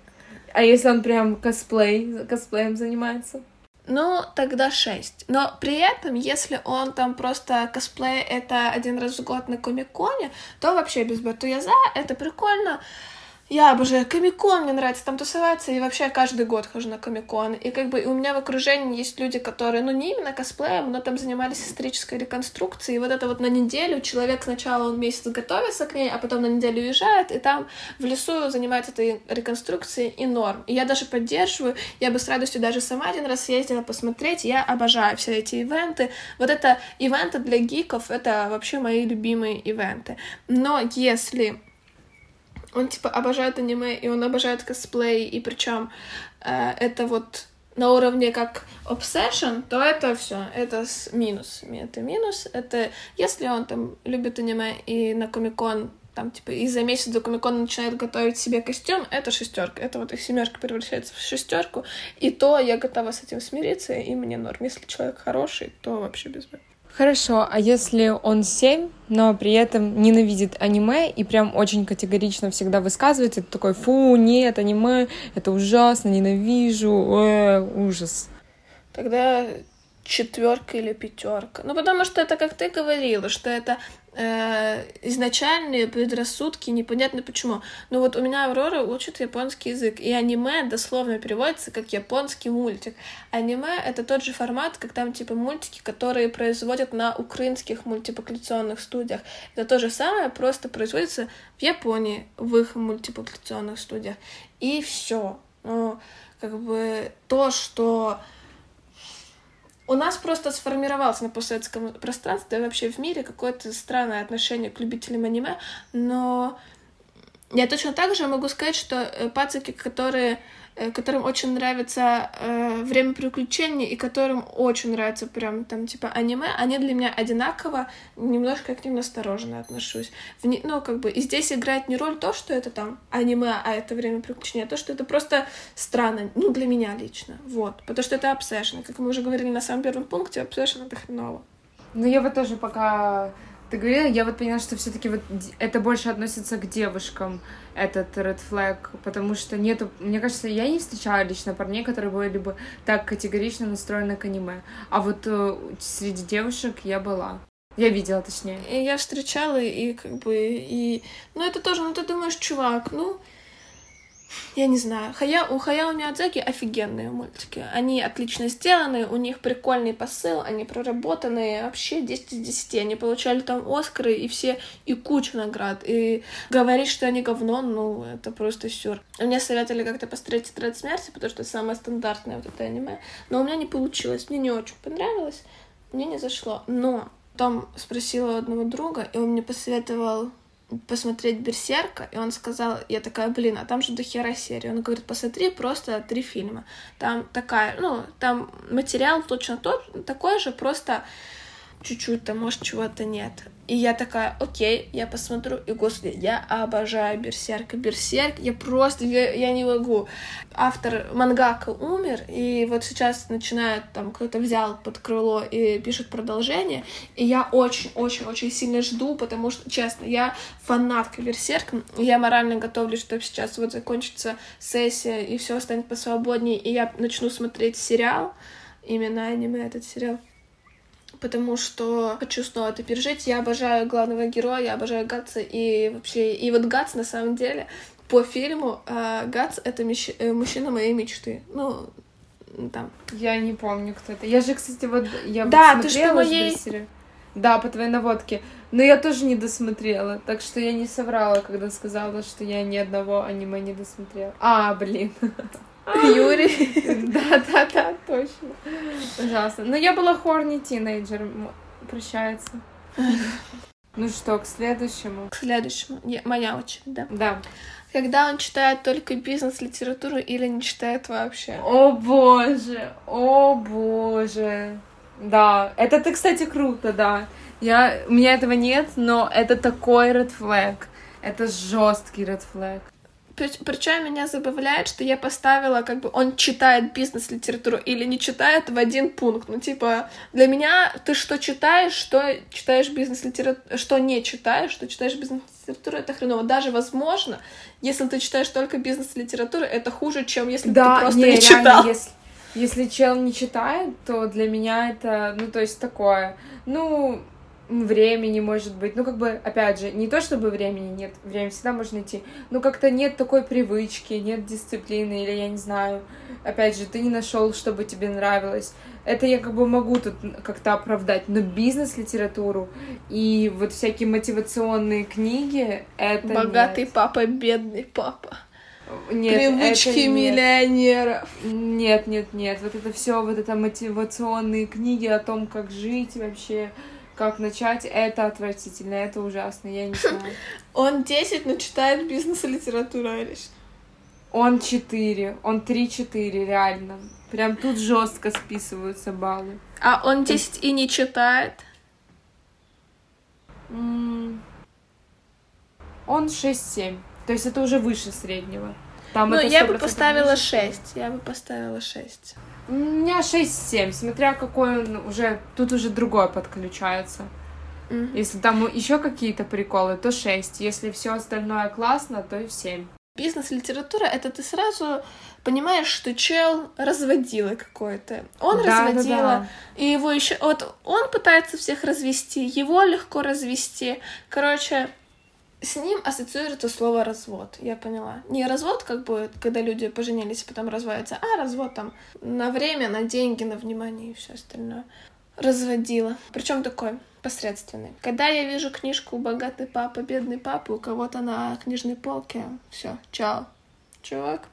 B: А если он прям косплей, косплеем занимается?
A: Ну, тогда 6. Но при этом, если он там просто косплей это один раз в год на Комиконе, то вообще без Батуяза, это прикольно. Я обожаю Комикон, мне нравится там тусоваться, и вообще каждый год хожу на Комикон. И как бы у меня в окружении есть люди, которые, ну, не именно косплеем, но там занимались исторической реконструкцией. И вот это вот на неделю человек сначала он месяц готовится к ней, а потом на неделю уезжает, и там в лесу занимается этой реконструкцией и норм. И я даже поддерживаю, я бы с радостью даже сама один раз съездила посмотреть, я обожаю все эти ивенты. Вот это ивенты для гиков, это вообще мои любимые ивенты. Но если он типа обожает аниме, и он обожает косплей, и причем э, это вот на уровне как obsession, то это все, это с минус, это минус, это если он там любит аниме и на комикон там, типа, и за месяц до Комикона начинает готовить себе костюм, это шестерка. Это вот их семерка превращается в шестерку. И то я готова с этим смириться, и мне норм. Если человек хороший, то вообще без меня.
B: Хорошо, а если он 7, но при этом ненавидит аниме и прям очень категорично всегда высказывается, это такой, фу, нет, аниме, это ужасно, ненавижу, э, ужас.
A: Тогда четверка или пятерка. Ну, потому что это, как ты говорила, что это э, изначальные предрассудки, непонятно почему. Но вот у меня Аврора учит японский язык, и аниме дословно переводится как японский мультик. Аниме — это тот же формат, как там типа мультики, которые производят на украинских мультипликационных студиях. Это то же самое, просто производится в Японии, в их мультипликационных студиях. И все. Ну, как бы то, что у нас просто сформировалось на постсоветском пространстве, да вообще в мире какое-то странное отношение к любителям аниме, но я точно так же могу сказать, что пацики, которые э, которым очень нравится э, время приключений и которым очень нравится прям там типа аниме, они для меня одинаково, немножко к ним настороженно отношусь. В ну, как бы, и здесь играет не роль то, что это там аниме, а это время приключений, а то, что это просто странно, ну, для меня лично, вот. Потому что это обсессион, как мы уже говорили на самом первом пункте, обсессион — это хреново.
B: Ну, я вот тоже пока ты говорила, я вот поняла, что все-таки вот это больше относится к девушкам, этот red flag, потому что нету, мне кажется, я не встречала лично парней, которые были бы так категорично настроены к аниме, а вот э, среди девушек я была. Я видела, точнее.
A: И я встречала, и как бы, и... Ну, это тоже, ну, ты думаешь, чувак, ну, я не знаю. Хая, у Хаяо Миядзаки офигенные мультики. Они отлично сделаны, у них прикольный посыл, они проработанные, вообще 10 из 10. Они получали там Оскары и все, и кучу наград. И говорить, что они говно, ну, это просто сюр. Мне советовали как-то посмотреть «Тетрадь смерти», потому что самое стандартное вот это аниме. Но у меня не получилось, мне не очень понравилось, мне не зашло. Но там спросила у одного друга, и он мне посоветовал посмотреть Берсерка, и он сказал, я такая, блин, а там же до хера серии. Он говорит, посмотри просто три фильма. Там такая, ну, там материал точно тот, такой же, просто чуть-чуть там, может, чего-то нет. И я такая, окей, я посмотрю, и, господи, я обожаю Берсерка. Берсерк, я просто, я, я не могу. Автор мангака умер, и вот сейчас начинает, там, кто-то взял под крыло и пишет продолжение, и я очень-очень-очень сильно жду, потому что, честно, я фанатка Берсерка, и я морально готовлюсь, чтобы сейчас вот закончится сессия, и все станет посвободнее, и я начну смотреть сериал, именно аниме этот сериал потому что хочу снова это пережить. Я обожаю главного героя, я обожаю Гатса, и вообще... И вот Гатс, на самом деле, по фильму, э, Гатс — это мещ... Э, мужчина моей мечты. Ну, там.
B: Я не помню, кто это. Я же, кстати, вот... Я
A: да, вот ты что моей...
B: Да, по твоей наводке. Но я тоже не досмотрела, так что я не соврала, когда сказала, что я ни одного аниме не досмотрела. А, блин.
A: Юрий.
B: Да-да-да, точно. Ужасно. Но я была хорни тинейджер. Прощается. Ну что, к следующему?
A: К следующему. Я, моя очередь, да?
B: Да.
A: Когда он читает только бизнес-литературу или не читает вообще?
B: О боже, о боже. Да, это ты, кстати, круто, да. Я, у меня этого нет, но это такой red flag. Это жесткий red flag.
A: Причем меня забавляет, что я поставила, как бы, он читает бизнес-литературу или не читает в один пункт. Ну, типа, для меня ты что читаешь, что читаешь бизнес-литературу, что не читаешь, что читаешь бизнес-литературу, это хреново. Даже, возможно, если ты читаешь только бизнес-литературу, это хуже, чем если да, ты просто не, не читал.
B: Если, если чел не читает, то для меня это, ну, то есть такое, ну, времени, может быть. Ну, как бы, опять же, не то чтобы времени нет, время всегда можно найти, но как-то нет такой привычки, нет дисциплины, или я не знаю, опять же, ты не нашел, чтобы тебе нравилось. Это я как бы могу тут как-то оправдать, но бизнес-литературу и вот всякие мотивационные книги, это
A: Богатый
B: нет.
A: папа, бедный папа. Нет, Привычки это миллионеров.
B: Нет, нет, нет. Вот это все, вот это мотивационные книги о том, как жить вообще, как начать, это отвратительно, это ужасно, я не знаю.
A: Он 10, но читает бизнес и литературу, Ариш.
B: Он 4, он 3-4, реально. Прям тут жестко списываются баллы.
A: А он 10 и не читает?
B: Он 6-7. То есть это уже выше среднего.
A: Там ну, я бы поставила выше. 6. Я бы поставила 6.
B: У меня 6-7, смотря какой он уже... Тут уже другое подключается. Mm-hmm. Если там еще какие-то приколы, то 6. Если все остальное классно, то и 7.
A: Бизнес-литература — это ты сразу понимаешь, что чел разводила какой-то. Он да, разводила, да, да. и его еще... Вот он пытается всех развести, его легко развести. Короче, с ним ассоциируется слово развод, я поняла. Не развод, как бы, когда люди поженились и потом разводятся, а развод там на время, на деньги, на внимание и все остальное. Разводила. Причем такой посредственный. Когда я вижу книжку «Богатый папа, бедный папа» у кого-то на книжной полке, все, чао, чувак.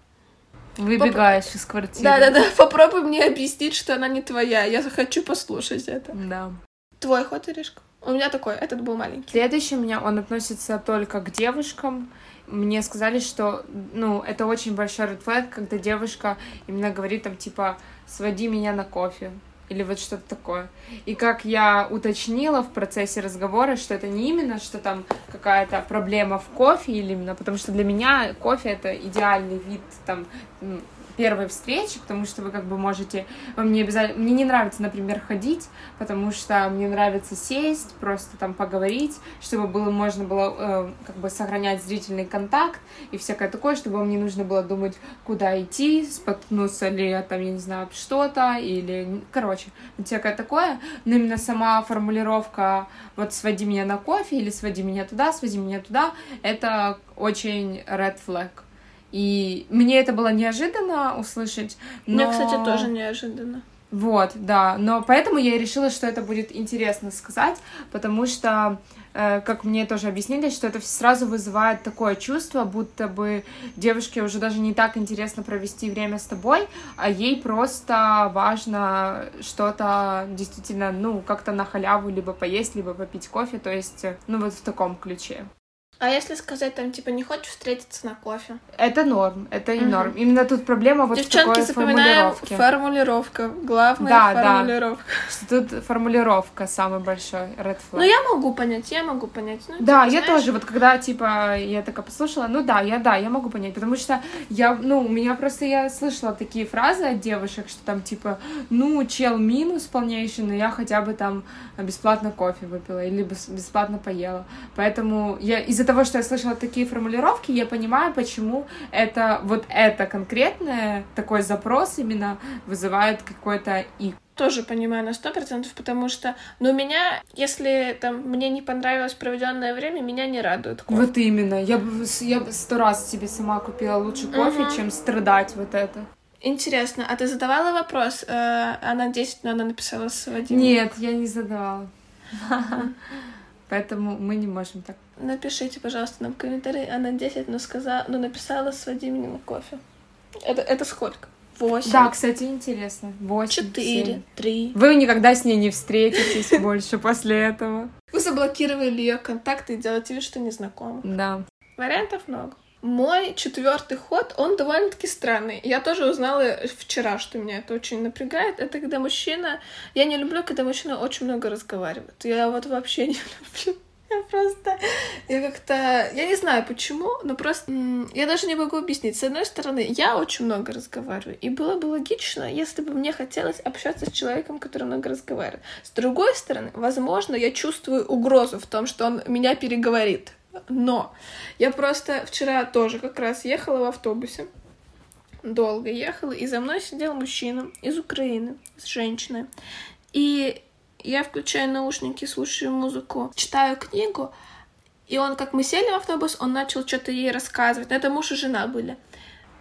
B: Выбегаешь Поп... из квартиры.
A: Да-да-да, попробуй мне объяснить, что она не твоя. Я хочу послушать это.
B: Да.
A: Твой ход, Иришка? У меня такой, этот был маленький.
B: Следующий у меня, он относится только к девушкам. Мне сказали, что, ну, это очень большой red flag, когда девушка именно говорит там, типа, своди меня на кофе или вот что-то такое. И как я уточнила в процессе разговора, что это не именно, что там какая-то проблема в кофе или именно, потому что для меня кофе это идеальный вид там первой встречи, потому что вы как бы можете, вам не обязательно, мне не нравится, например, ходить, потому что мне нравится сесть, просто там поговорить, чтобы было можно было э, как бы сохранять зрительный контакт и всякое такое, чтобы вам не нужно было думать, куда идти, споткнуться ли там, я не знаю, что-то или, короче, всякое такое, но именно сама формулировка вот своди меня на кофе или своди меня туда, своди меня туда, это очень red flag. И мне это было неожиданно услышать. Но...
A: Мне, кстати, тоже неожиданно.
B: Вот, да. Но поэтому я решила, что это будет интересно сказать, потому что, э, как мне тоже объяснили, что это сразу вызывает такое чувство, будто бы девушке уже даже не так интересно провести время с тобой, а ей просто важно что-то действительно, ну, как-то на халяву либо поесть, либо попить кофе, то есть, э, ну, вот в таком ключе.
A: А если сказать там, типа, не хочешь встретиться на кофе?
B: Это норм, это и угу. норм. Именно тут проблема вот
A: Девчонки, в такой формулировке. формулировка. Главная да, формулировка.
B: Да, что тут формулировка самый большой red flag.
A: Ну, я могу понять, я могу понять. Ну,
B: да, типа, я знаешь... тоже, вот когда, типа, я такая послушала, ну да, я, да, я могу понять, потому что я, ну, у меня просто, я слышала такие фразы от девушек, что там, типа, ну, чел минус полнейший, но я хотя бы там бесплатно кофе выпила или бесплатно поела. Поэтому я из-за из-за того, что я слышала такие формулировки, я понимаю, почему это вот это конкретное, такой запрос именно вызывает какой-то и
A: тоже понимаю на сто процентов, потому что, ну, меня, если там мне не понравилось проведенное время, меня не радует
B: кофе. Вот именно. Я бы я бы сто раз себе сама купила лучше кофе, угу. чем страдать вот это.
A: Интересно, а ты задавала вопрос? Э, она 10, но она написала с Вадимом.
B: Нет, я не задавала. Поэтому мы не можем так.
A: Напишите, пожалуйста, нам комментарий. Она 10, но сказала, но написала с Вадимом на кофе. Это, это сколько? Восемь.
B: Да, кстати, интересно. Восемь.
A: Четыре, три.
B: Вы никогда с ней не встретитесь больше после этого.
A: Вы заблокировали ее контакты и делаете вид, что не знакомы.
B: Да.
A: Вариантов много. Мой четвертый ход, он довольно-таки странный. Я тоже узнала вчера, что меня это очень напрягает. Это когда мужчина... Я не люблю, когда мужчина очень много разговаривает. Я вот вообще не люблю. Я просто... Я как-то... Я не знаю почему, но просто... Я даже не могу объяснить. С одной стороны, я очень много разговариваю. И было бы логично, если бы мне хотелось общаться с человеком, который много разговаривает. С другой стороны, возможно, я чувствую угрозу в том, что он меня переговорит. Но я просто вчера тоже как раз ехала в автобусе, долго ехала, и за мной сидел мужчина из Украины, с женщиной. И я включаю наушники, слушаю музыку, читаю книгу, и он, как мы сели в автобус, он начал что-то ей рассказывать. Это муж и жена были.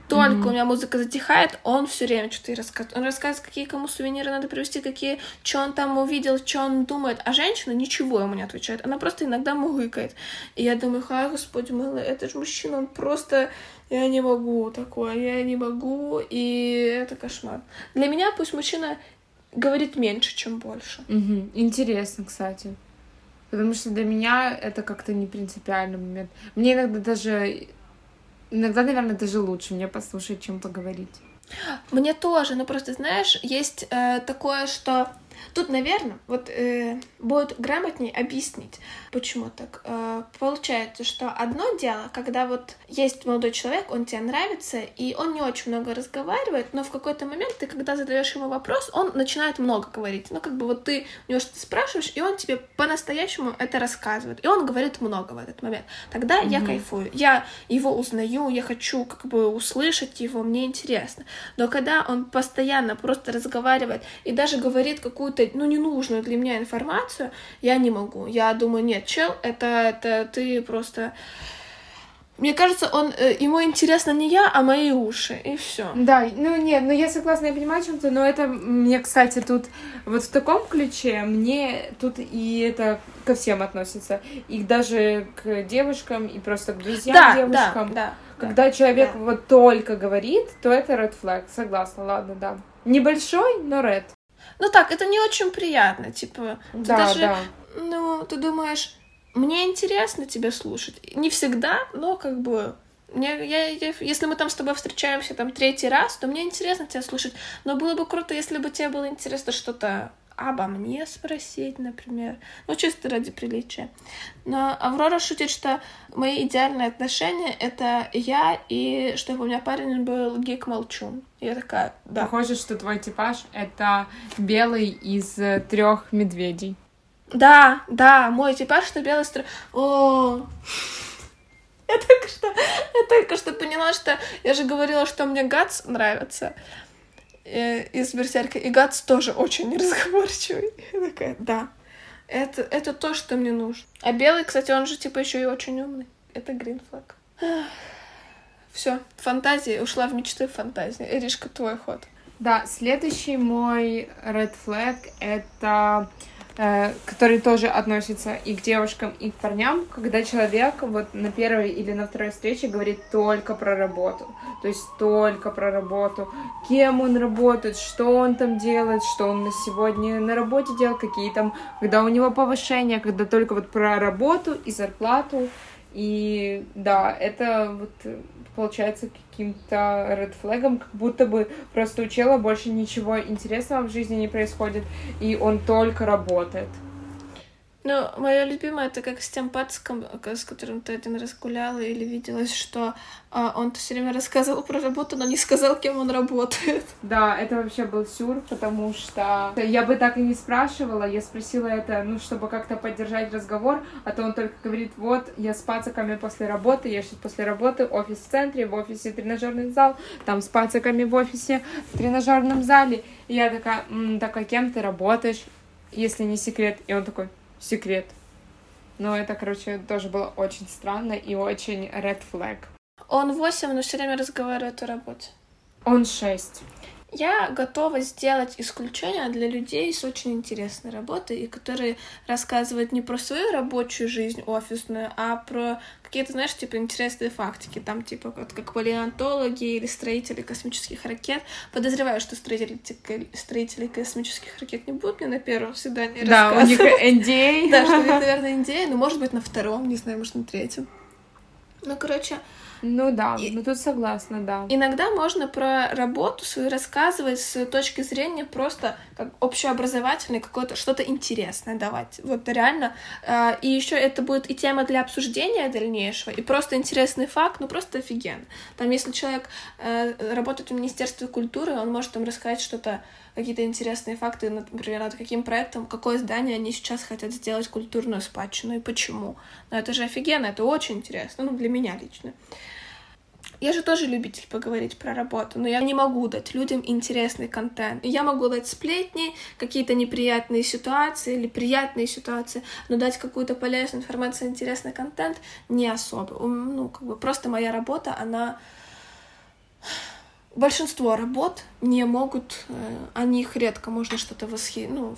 A: Только mm-hmm. у меня музыка затихает, он все время что-то ей рассказывает. Он рассказывает, какие кому сувениры надо привезти, какие, что он там увидел, что он думает. А женщина ничего ему не отвечает. Она просто иногда мугыкает. И я думаю, ха, господи милый, это же мужчина, он просто... Я не могу такое, я не могу, и это кошмар. Для меня пусть мужчина говорит меньше, чем больше.
B: Угу. Интересно, кстати. Потому что для меня это как-то не принципиальный момент. Мне иногда даже Иногда, наверное, даже лучше мне послушать, чем поговорить.
A: Мне тоже, но просто, знаешь, есть э, такое, что Тут, наверное, вот э, будет грамотнее объяснить, почему так. Э, получается, что одно дело, когда вот есть молодой человек, он тебе нравится, и он не очень много разговаривает, но в какой-то момент ты, когда задаешь ему вопрос, он начинает много говорить. Ну, как бы вот ты у него что-то спрашиваешь, и он тебе по-настоящему это рассказывает. И он говорит много в этот момент. Тогда mm-hmm. я кайфую. Я его узнаю, я хочу как бы услышать его, мне интересно. Но когда он постоянно просто разговаривает и даже говорит какую-то какую-то, ну, ненужную для меня информацию, я не могу. Я думаю, нет, чел, это, это ты просто... Мне кажется, он э, ему интересно не я, а мои уши, и все.
B: Да, ну нет, ну я согласна, я понимаю, чем-то, но это мне, кстати, тут вот в таком ключе мне тут и это ко всем относится, и даже к девушкам, и просто к друзьям да, девушкам. Да, да. Когда да, человек да. вот только говорит, то это red flag, согласна, ладно, да. Небольшой, но red.
A: Ну так, это не очень приятно, типа,
B: да,
A: даже,
B: да.
A: Ну, ты думаешь, мне интересно тебя слушать. Не всегда, но как бы мне, я, я, если мы там с тобой встречаемся там третий раз, то мне интересно тебя слушать. Но было бы круто, если бы тебе было интересно что-то обо мне спросить, например. Ну, чисто ради приличия. Но Аврора шутит, что мои идеальные отношения — это я, и чтобы у меня парень был гик-молчун. Я такая, да.
B: Похоже, что твой типаж — это белый из трех медведей.
A: Да, да, мой типаж — это белый из трех... О, я только что, я только что поняла, что я же говорила, что мне Гац нравится э, из Берсерка, и Гац тоже очень неразговорчивый. Я такая, да, это, это то, что мне нужно. А белый, кстати, он же типа еще и очень умный. Это гринфлаг. Все, фантазия ушла в мечты фантазии. Иришка, твой ход.
B: Да, следующий мой red flag — это который тоже относится и к девушкам, и к парням, когда человек вот на первой или на второй встрече говорит только про работу, то есть только про работу, кем он работает, что он там делает, что он на сегодня на работе делал, какие там, когда у него повышения, когда только вот про работу и зарплату, и да, это вот получается каким-то редфлегом, как будто бы просто у чела больше ничего интересного в жизни не происходит, и он только работает.
A: Ну, мое любимое это как с тем пацком, с которым ты один раз гуляла или виделась, что а, он все время рассказывал про работу, но не сказал, кем он работает.
B: Да, это вообще был сюр, потому что я бы так и не спрашивала, я спросила это, ну, чтобы как-то поддержать разговор, а то он только говорит, вот, я с пацаками после работы, я сейчас после работы, офис в центре, в офисе тренажерный зал, там с пацаками в офисе, в тренажерном зале. И я такая, так а кем ты работаешь, если не секрет? И он такой, секрет. Но это, короче, тоже было очень странно и очень red flag.
A: Он 8, но все время разговаривает о работе.
B: Он 6.
A: Я готова сделать исключение для людей с очень интересной работой, и которые рассказывают не про свою рабочую жизнь офисную, а про какие-то, знаешь, типа интересные фактики, там типа вот как палеонтологи или строители космических ракет. Подозреваю, что строители, строители космических ракет не будут мне на первом свидании
B: Да, у них NDA.
A: Да, что это, наверное, NDA, но может быть на втором, не знаю, может на третьем. Ну, короче,
B: ну да, и... ну тут согласна, да.
A: Иногда можно про работу свою рассказывать с точки зрения просто как общеобразовательной, какое-то что-то интересное давать. Вот реально. А, и еще это будет и тема для обсуждения дальнейшего, и просто интересный факт, ну просто офигенно. Там, если человек э, работает в Министерстве культуры, он может там рассказать что-то какие-то интересные факты, например, над каким проектом, какое здание они сейчас хотят сделать культурную спадщину и почему. Но это же офигенно, это очень интересно, ну, для меня лично. Я же тоже любитель поговорить про работу, но я не могу дать людям интересный контент. Я могу дать сплетни, какие-то неприятные ситуации или приятные ситуации, но дать какую-то полезную информацию, интересный контент не особо. Ну, как бы просто моя работа, она большинство работ не могут, э, о них редко можно что-то восхи... ну,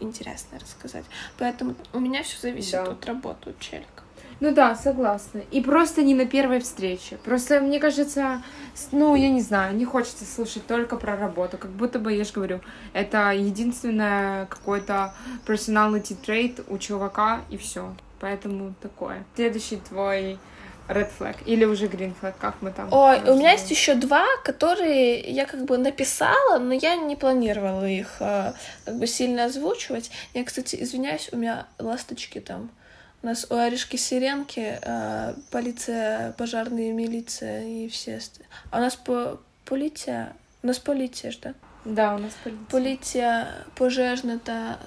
A: интересное рассказать. Поэтому у меня все зависит да. от работы у челика.
B: Ну да, согласна. И просто не на первой встрече. Просто, мне кажется, ну, я не знаю, не хочется слушать только про работу. Как будто бы, я же говорю, это единственное какой-то personality trait у чувака, и все. Поэтому такое. Следующий твой red flag или уже green flag, как мы там?
A: Ой, у меня есть еще два, которые я как бы написала, но я не планировала их э, как бы сильно озвучивать. Я, кстати, извиняюсь, у меня ласточки там. У нас у Аришки Сиренки э, полиция, пожарная милиция и все. А у нас по полиция, у нас полиция ж, да?
B: Да, у нас полиция.
A: Поліція пожежна та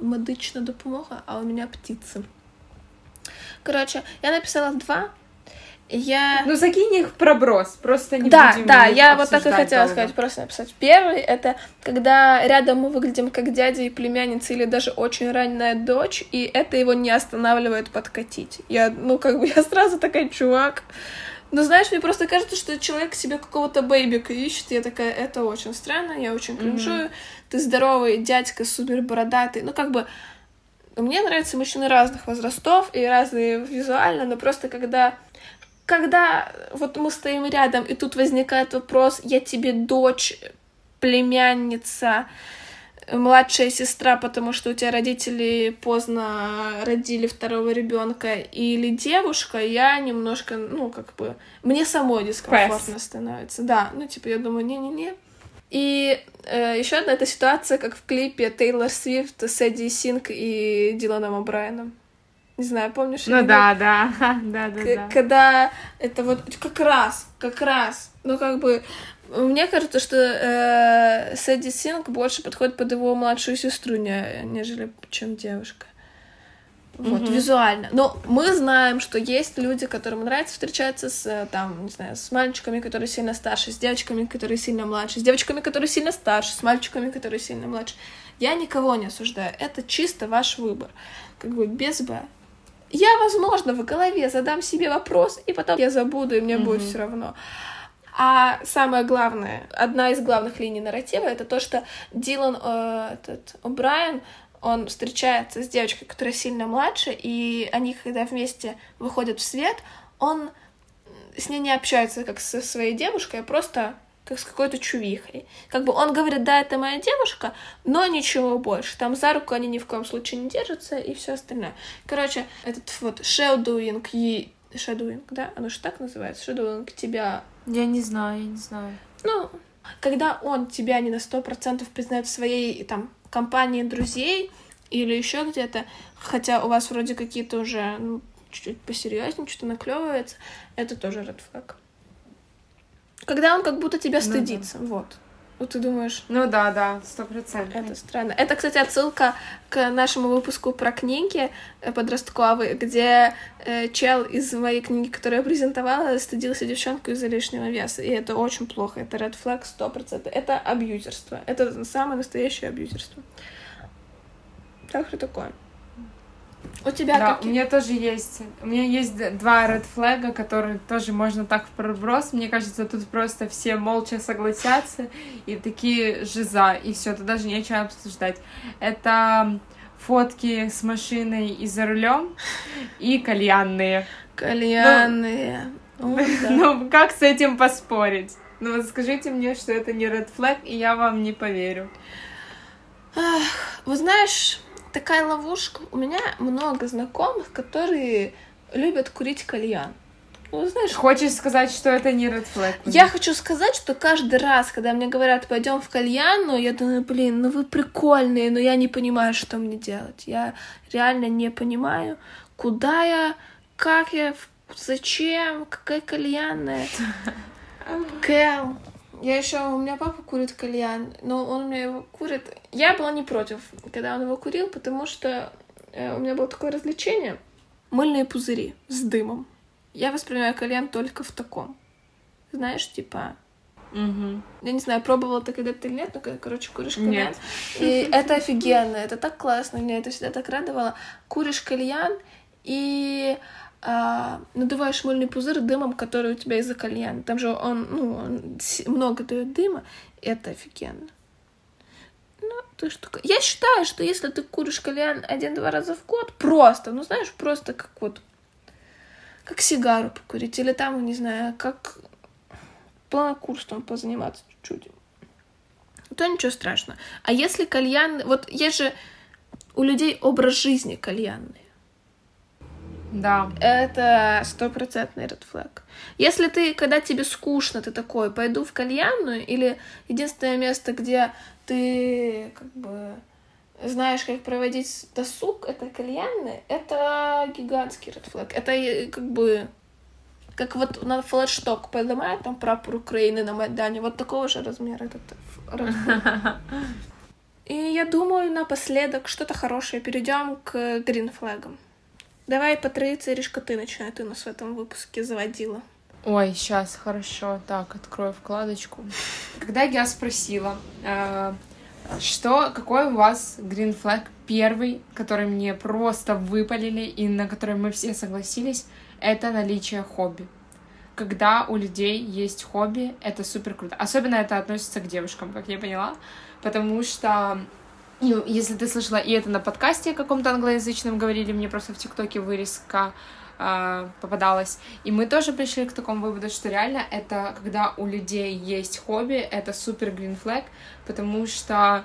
A: медична допомога, а у меня птицы. Короче, я написала два, я...
B: Ну, закинь их в проброс, просто не
A: Да, будем да, я вот так и хотела долго. сказать, просто написать. Первый — это когда рядом мы выглядим как дядя и племянница или даже очень ранняя дочь, и это его не останавливает подкатить. Я, ну, как бы, я сразу такая, чувак, ну, знаешь, мне просто кажется, что человек себе какого-то бэйбика ищет. Я такая, это очень странно, я очень кринжую. Mm-hmm. Ты здоровый дядька, супер бородатый. Ну, как бы, мне нравятся мужчины разных возрастов и разные визуально, но просто когда когда вот мы стоим рядом, и тут возникает вопрос, я тебе дочь, племянница, младшая сестра, потому что у тебя родители поздно родили второго ребенка, или девушка, я немножко, ну, как бы, мне самой дискомфортно Pass. становится. Да, ну, типа, я думаю, не-не-не. И э, еще одна эта ситуация, как в клипе Тейлор Свифт с Эдди Синг и Диланом О'Брайеном. Не знаю, помнишь?
B: Ну да, да, да, да, да.
A: Когда это вот как раз, как раз, ну как бы мне кажется, что э, Сэдди Синг больше подходит под его младшую сестру, не, нежели чем девушка. Вот, mm-hmm. визуально. Но мы знаем, что есть люди, которым нравится встречаться с, там, не знаю, с мальчиками, которые сильно старше, с девочками, которые сильно младше, с девочками, которые сильно старше, с мальчиками, которые сильно младше. Я никого не осуждаю. Это чисто ваш выбор. Как бы без Б. Я, возможно, в голове задам себе вопрос, и потом я забуду, и мне mm-hmm. будет все равно. А самое главное, одна из главных линий нарратива, это то, что Дилан, э, этот, О'Брайен, он встречается с девочкой, которая сильно младше, и они, когда вместе выходят в свет, он с ней не общается как со своей девушкой, а просто как с какой-то чувихой. Как бы он говорит, да, это моя девушка, но ничего больше. Там за руку они ни в коем случае не держатся и все остальное. Короче, этот вот shadowing и shadowing, да, оно же так называется, shadowing тебя
B: я не знаю, я не знаю.
A: Ну, когда он тебя не на сто процентов признает в своей там компании друзей или еще где-то, хотя у вас вроде какие-то уже ну, чуть-чуть посерьезнее, что-то наклевывается, это тоже red flag. Когда он как будто тебя стыдится, ну, да. вот. Вот ты думаешь...
B: Ну да, да, сто процентов.
A: Это странно. Это, кстати, отсылка к нашему выпуску про книги э, подростковые, где э, чел из моей книги, которую я презентовала, стыдился девчонку из-за лишнего веса. И это очень плохо. Это red flag сто процентов. Это абьюзерство. Это самое настоящее абьюзерство. Так что такое. У тебя
B: да,
A: какие?
B: у меня тоже есть. У меня есть два red флага, которые тоже можно так в проброс. Мне кажется, тут просто все молча согласятся и такие жиза, и все, тут даже нечего обсуждать. Это фотки с машиной и за рулем и кальянные.
A: Кальянные.
B: Ну, ну, как с этим поспорить? Ну вот скажите мне, что это не red flag, и я вам не поверю.
A: Ах, вы знаешь, такая ловушка. У меня много знакомых, которые любят курить кальян.
B: Ну, знаешь, Хочешь сказать, что это не red flag?
A: Я хочу сказать, что каждый раз, когда мне говорят, пойдем в кальянну, я думаю, блин, ну вы прикольные, но я не понимаю, что мне делать. Я реально не понимаю, куда я, как я, зачем, какая кальянная. Кэл, я еще, у меня папа курит кальян, но он мне его курит. Я была не против, когда он его курил, потому что э, у меня было такое развлечение. Мыльные пузыри с дымом. Я воспринимаю кальян только в таком. Знаешь, типа...
B: Угу.
A: Я не знаю, пробовала ты когда-то или нет, но, короче, куришь кальян. Нет. И это офигенно, это так классно, меня это всегда так радовало. Куришь кальян, и а, надуваешь мыльный пузырь дымом, который у тебя из-за кальяна. Там же он, ну, он много дает дыма, и это офигенно. Ну, ты что? Я считаю, что если ты куришь кальян один-два раза в год, просто, ну, знаешь, просто как вот, как сигару покурить, или там, не знаю, как планокурством позаниматься чуть-чуть, то ничего страшного. А если кальян, вот есть же у людей образ жизни кальянный.
B: Да.
A: Это стопроцентный red flag. Если ты, когда тебе скучно, ты такой, пойду в кальянную, или единственное место, где ты как бы знаешь, как проводить досуг, это кальянная, это гигантский red flag. Это э, как бы как вот на флешток поднимают там прапор Украины на Майдане, вот такого же размера этот И я думаю, напоследок что-то хорошее. Перейдем к гринфлагам. Давай по традиции, Ришка, ты начинай, ты нас в этом выпуске заводила.
B: Ой, сейчас, хорошо. Так, открою вкладочку. Когда я спросила, э, что, какой у вас green flag первый, который мне просто выпалили и на который мы все согласились, это наличие хобби. Когда у людей есть хобби, это супер круто. Особенно это относится к девушкам, как я поняла, потому что если ты слышала, и это на подкасте каком-то англоязычном говорили, мне просто в ТикТоке вырезка э, попадалась. И мы тоже пришли к такому выводу, что реально это, когда у людей есть хобби, это супер green flag, потому что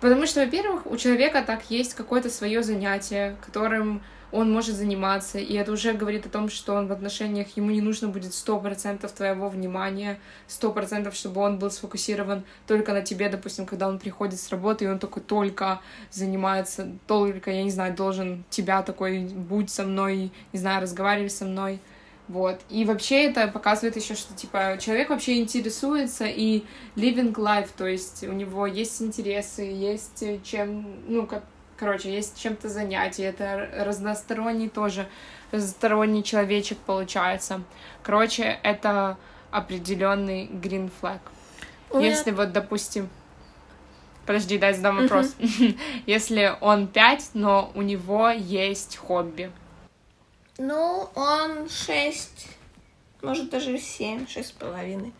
B: Потому что, во-первых, у человека так есть какое-то свое занятие, которым он может заниматься, и это уже говорит о том, что он в отношениях, ему не нужно будет сто процентов твоего внимания, сто процентов, чтобы он был сфокусирован только на тебе, допустим, когда он приходит с работы, и он такой только занимается, только, я не знаю, должен тебя такой, будь со мной, не знаю, разговаривай со мной, вот. И вообще это показывает еще, что, типа, человек вообще интересуется и living life, то есть у него есть интересы, есть чем, ну, как короче, есть чем-то занять, и это разносторонний тоже, разносторонний человечек получается. Короче, это определенный green flag. Ой, Если вот, допустим, подожди, дай задам вопрос. Если он 5, но у него есть хобби.
A: Ну, он 6, может даже 7, 6 с половиной.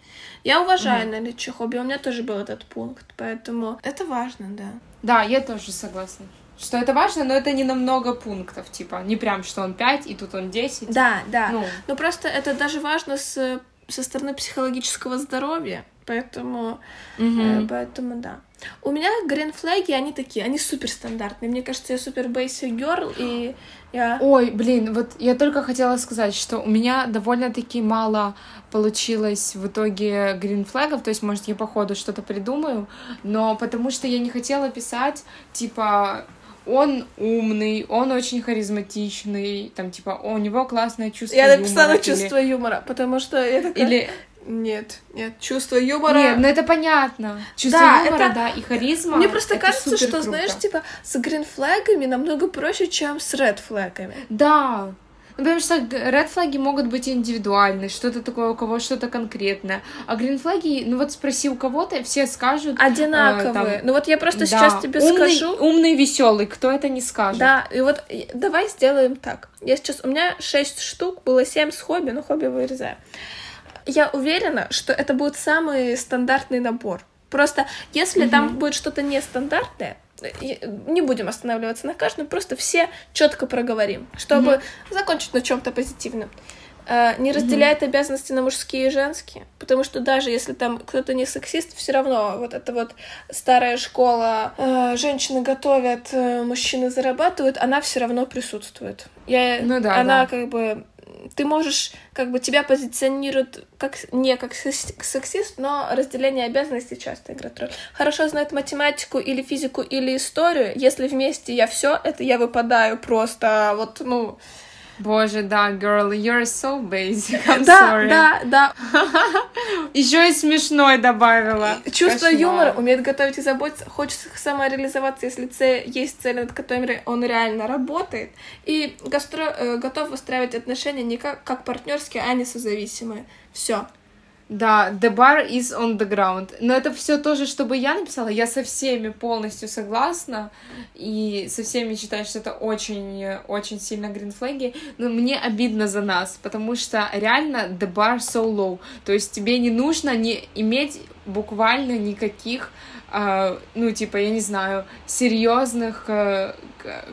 A: Я уважаю mm наличие хобби, у меня тоже был этот пункт, поэтому это важно, да.
B: Да, я тоже согласна что это важно, но это не на много пунктов, типа, не прям, что он 5, и тут он 10.
A: Да, да. Ну, но просто это даже важно с, со стороны психологического здоровья, поэтому, угу. э, поэтому да. У меня гринфлаги, они такие, они супер стандартные. Мне кажется, я супер basic girl, и я...
B: Ой, блин, вот я только хотела сказать, что у меня довольно-таки мало получилось в итоге гринфлагов, то есть, может, я по ходу что-то придумаю, но потому что я не хотела писать, типа, он умный, он очень харизматичный, там, типа, у него классное чувство
A: я юмора. Я написала или... чувство юмора, потому что я такая... Или... Нет, нет, чувство юмора...
B: Нет, ну это понятно. Чувство да, юмора, это... да, и харизма.
A: Мне просто кажется, что, круто. знаешь, типа, с гринфлагами намного проще, чем с редфлагами.
B: Да, ну, потому что red флаги могут быть индивидуальны, что-то такое, у кого что-то конкретное. А green флаги, ну вот спроси у кого-то, все скажут...
A: Одинаковые. Э, там, ну вот я просто да, сейчас тебе
B: умный,
A: скажу...
B: Умный, веселый, кто это не скажет.
A: Да, и вот давай сделаем так. Я сейчас... У меня 6 штук, было 7 с хобби, но хобби вырезаю. Я уверена, что это будет самый стандартный набор. Просто если mm-hmm. там будет что-то нестандартное, не будем останавливаться на каждом, просто все четко проговорим, чтобы mm-hmm. закончить на чем-то позитивном. Uh, не разделяет mm-hmm. обязанности на мужские и женские, потому что даже если там кто-то не сексист, все равно вот эта вот старая школа uh, женщины готовят, uh, мужчины зарабатывают, она все равно присутствует. Я, ну да, она да. как бы ты можешь, как бы тебя позиционируют как не как сексист, но разделение обязанностей часто играет роль. Хорошо знает математику или физику или историю. Если вместе я все это я выпадаю просто вот ну
B: Боже, да, girl, you're so basic. I'm
A: да,
B: sorry.
A: да, да.
B: Еще и смешной добавила.
A: Чувство Кошмар. юмора, умеет готовить и заботиться, хочет самореализоваться, если цель, есть цель, над которой он реально работает, и гастро, э, готов выстраивать отношения не как, как партнерские, а не созависимые. Все.
B: Да, the bar is on the ground. Но это все тоже, чтобы я написала. Я со всеми полностью согласна. И со всеми считаю, что это очень-очень сильно гринфлаги. Но мне обидно за нас, потому что реально the bar so low. То есть тебе не нужно не иметь буквально никаких Uh, ну, типа, я не знаю, серьезных uh,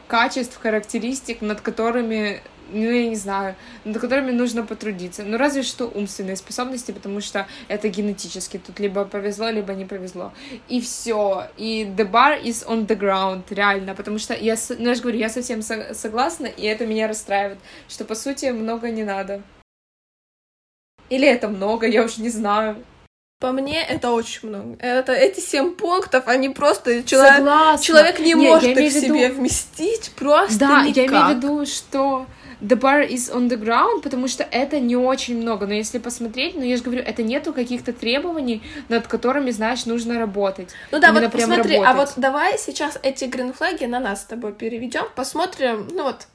B: качеств, характеристик, над которыми ну, я не знаю, над которыми нужно потрудиться. Ну, разве что умственные способности, потому что это генетически. Тут либо повезло, либо не повезло. И все. И the bar is on the ground, реально. Потому что я, ну, я же говорю, я совсем со- согласна, и это меня расстраивает, что, по сути, много не надо. Или это много, я уже не знаю.
A: По мне, это очень много. Это, эти семь пунктов, они просто... Человек, человек не Нет, может их в себе вместить просто
B: Да,
A: никак.
B: я имею в виду, что the bar is on the ground, потому что это не очень много. Но если посмотреть, ну я же говорю, это нету каких-то требований, над которыми, знаешь, нужно работать.
A: Ну да, Именно вот посмотри, работать. а вот давай сейчас эти гринфлаги на нас с тобой переведем, посмотрим, ну вот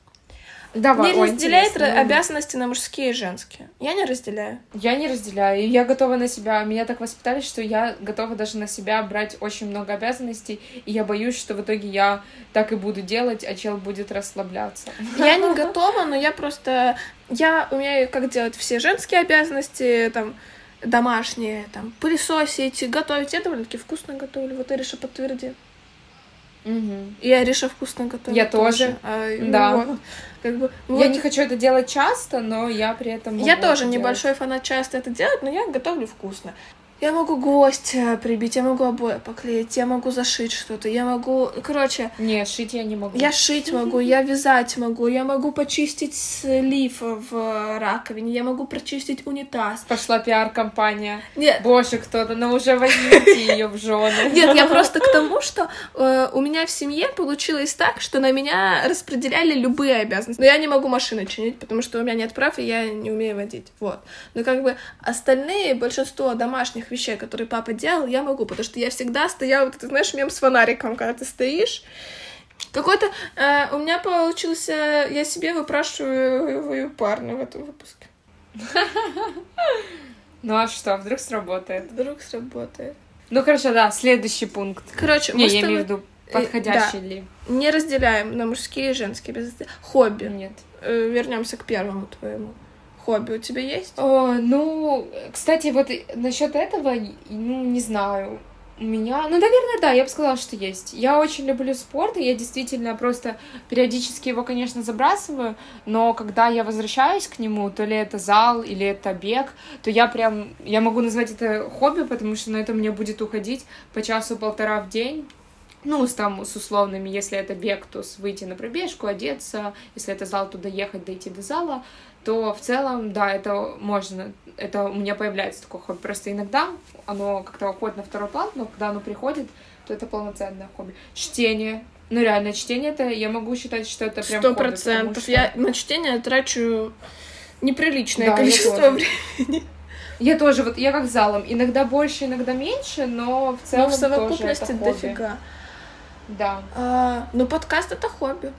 B: Давай,
A: не разделяет обязанности на мужские и женские. Я не разделяю.
B: Я не разделяю. И я готова на себя. Меня так воспитали, что я готова даже на себя брать очень много обязанностей. И я боюсь, что в итоге я так и буду делать, а чел будет расслабляться.
A: Я не готова, но я просто... Я умею, как делать все женские обязанности, там, домашние, там, пылесосить, готовить. Я довольно-таки вкусно готовлю. Вот Ириша подтверди.
B: Угу.
A: И Ариша вкусно готовит.
B: Я тоже.
A: А,
B: да.
A: Ну, вот, как бы,
B: вот. Я не хочу это делать часто, но я при этом.
A: Я тоже небольшой фанат часто это делать, но я готовлю вкусно. Я могу гвоздь прибить, я могу обои поклеить, я могу зашить что-то, я могу... Короче...
B: Не, шить я не могу.
A: Я шить могу, я вязать могу, я могу почистить слив в раковине, я могу прочистить унитаз.
B: Пошла пиар-компания.
A: Нет.
B: Боже, кто-то, ну уже возьмите ее в жены.
A: Нет, я просто к тому, что э, у меня в семье получилось так, что на меня распределяли любые обязанности. Но я не могу машины чинить, потому что у меня нет прав, и я не умею водить. Вот. Но как бы остальные, большинство домашних вещей, которые папа делал, я могу, потому что я всегда стояла, вот ты знаешь, мем с фонариком, когда ты стоишь. Какой-то... Э, у меня получился... Я себе выпрашиваю парня в этом выпуске.
B: Ну а что, вдруг сработает?
A: Вдруг сработает.
B: Ну хорошо, да, следующий пункт.
A: Короче,
B: Не, я имею в виду, подходящий ли.
A: не разделяем на мужские и женские обязанности. Хобби.
B: Нет.
A: Э, Вернемся к первому твоему. Хобби у тебя есть?
B: О, ну, кстати, вот насчет этого, ну, не знаю. У меня, ну, наверное, да, я бы сказала, что есть. Я очень люблю спорт, и я действительно просто периодически его, конечно, забрасываю, но когда я возвращаюсь к нему, то ли это зал, или это бег, то я прям, я могу назвать это хобби, потому что на это мне будет уходить по часу-полтора в день, ну, с, там, с условными, если это бег, то с выйти на пробежку, одеться, если это зал, туда ехать, дойти до зала, то в целом, да, это можно, это у меня появляется такое хобби. Просто иногда оно как-то уходит на второй план, но когда оно приходит, то это полноценное хобби. Чтение. Ну, реально, чтение это, я могу считать, что это прям
A: Сто процентов. Я на чтение трачу неприличное
B: Да, я
A: количество
B: тоже.
A: времени.
B: Я тоже, вот, я как залом. Иногда больше, иногда меньше, но в
A: Но
B: целом
A: в
B: тоже
A: совокупности
B: это хобби.
A: дофига.
B: Да.
A: А, ну, подкаст это хобби.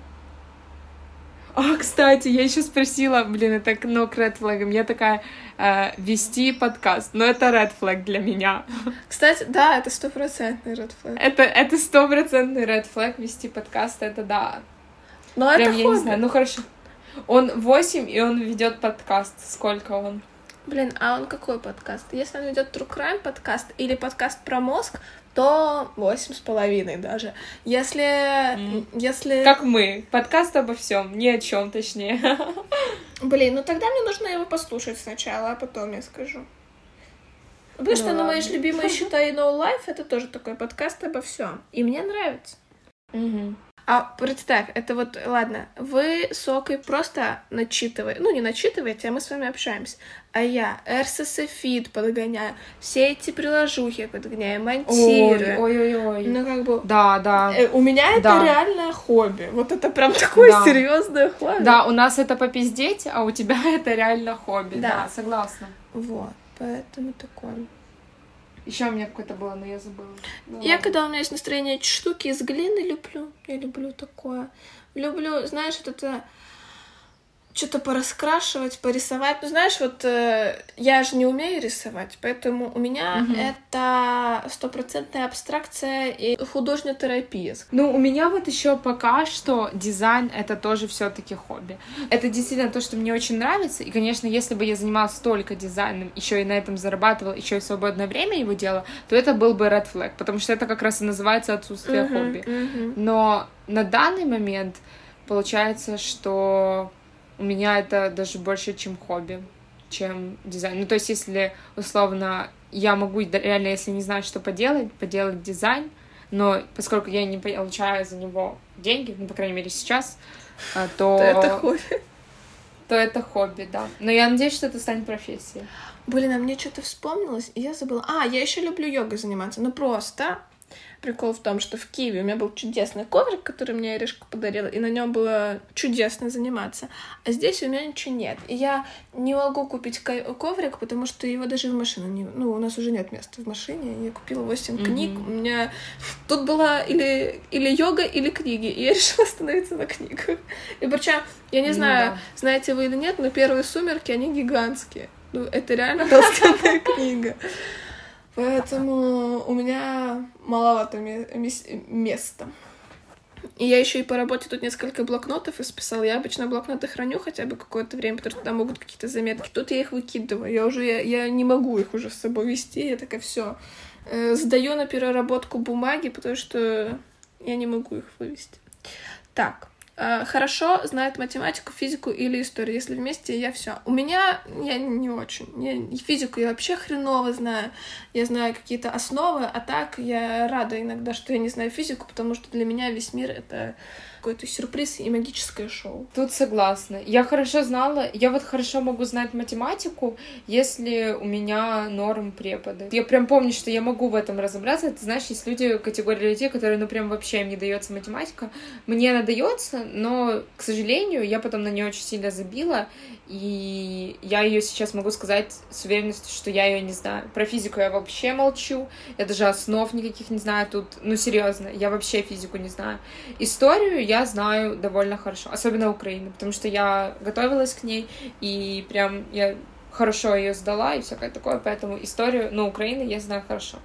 B: А, кстати, я еще спросила, блин, это ну, к red flag. Я такая, э, вести подкаст. Но это red flag для меня.
A: Кстати, да, это стопроцентный red flag.
B: Это это стопроцентный red flag вести подкаст, это да.
A: Но
B: Прям,
A: это
B: я не знаю, ну хорошо. Он 8, и он ведет подкаст. Сколько он?
A: Блин, а он какой подкаст? Если он ведет True Crime подкаст или подкаст про мозг, то восемь с половиной даже. Если...
B: М.
A: Если...
B: Как мы. Подкаст обо всем, ни о чем, точнее.
A: Блин, ну тогда мне нужно его послушать сначала, а потом я скажу. Потому
B: Ну
A: что на мои
B: ладно.
A: любимые счета и No Life это тоже такой подкаст обо всем. И мне нравится. А представь, это вот, ладно, вы с Окой просто начитываете, ну не начитываете, а мы с вами общаемся, а я RSS фид подгоняю, все эти приложухи подгоняю, монтирую.
B: Ой-ой-ой.
A: Ну как бы,
B: Да, да.
A: э, у меня это
B: Да.
A: реальное хобби, вот это прям такое
B: Да.
A: серьезное хобби.
B: Да, у нас это попиздеть, а у тебя это реально хобби.
A: Да.
B: Да, согласна.
A: Вот, поэтому такое.
B: Еще у меня какое-то было, но я забыла. Ну,
A: Я
B: ладно.
A: когда у меня есть настроение штуки из глины люблю. Я люблю такое. Люблю, знаешь, вот это что-то пораскрашивать, порисовать. Ну, знаешь, вот э, я же не умею рисовать, поэтому у меня
B: Мгм.
A: это стопроцентная абстракция и художнетерапия.
B: Ну, у меня вот еще пока что дизайн это тоже все-таки хобби. Это действительно то, что мне очень нравится. И, конечно, если бы я занималась только дизайном, еще и на этом зарабатывала, еще и свободное время его делала, то это был бы red flag, потому что это как раз и называется отсутствие
A: Мгм,
B: хобби.
A: мгм.
B: Но на данный момент получается, что у меня это даже больше, чем хобби, чем дизайн. Ну, то есть, если условно я могу реально, если не знаю, что поделать, поделать дизайн, но поскольку я не получаю за него деньги, ну, по крайней мере, сейчас, а, то,
A: То это хобби.
B: то это хобби, да. Но я надеюсь, что это станет профессией.
A: Блин, а мне что-то вспомнилось, и я забыла. А, я еще люблю йогой заниматься. Ну просто прикол в том, что в Киеве у меня был чудесный коврик, который мне Иришка подарила, и на нем было чудесно заниматься. А здесь у меня ничего нет. И я не могу купить ко- коврик, потому что его даже в машину не... Ну, у нас уже нет места в машине. Я купила 8
B: Мгм.
A: книг. У меня тут была или, или йога, или книги. И я решила остановиться на книгах. И причем, я не
B: Ну
A: знаю,
B: да.
A: знаете вы или нет, но первые сумерки, они гигантские. Ну, это реально толстенная книга. Поэтому у меня маловато ме- мес- места. И я еще и по работе тут несколько блокнотов исписала. Я обычно блокноты храню хотя бы какое-то время, потому что там могут какие-то заметки. Тут я их выкидываю. Я уже я, я не могу их уже с собой вести. Я такая все. Сдаю на переработку бумаги, потому что я не могу их вывести. Так, э, хорошо знает математику, физику или историю. Если вместе, я все. У меня я не очень. Я физику я вообще хреново знаю. Я знаю какие-то основы, а так я рада иногда, что я не знаю физику, потому что для меня весь мир это какой-то сюрприз и магическое шоу.
B: Тут согласна. Я хорошо знала, я вот хорошо могу знать математику, если у меня норм преподы. Я прям помню, что я могу в этом разобраться. Ты знаешь, есть люди, категория людей, которые, ну, прям вообще им не дается математика. Мне она дается, но, к сожалению, я потом на нее очень сильно забила, и я ее сейчас могу сказать с уверенностью, что я ее не знаю. Про физику я вообще молчу, я даже основ никаких не знаю тут. Ну, серьезно, я вообще физику не знаю. Историю я знаю довольно хорошо, особенно Украину, потому что я готовилась к ней, и прям я хорошо ее сдала и всякое такое, поэтому историю, ну, Украины я знаю хорошо.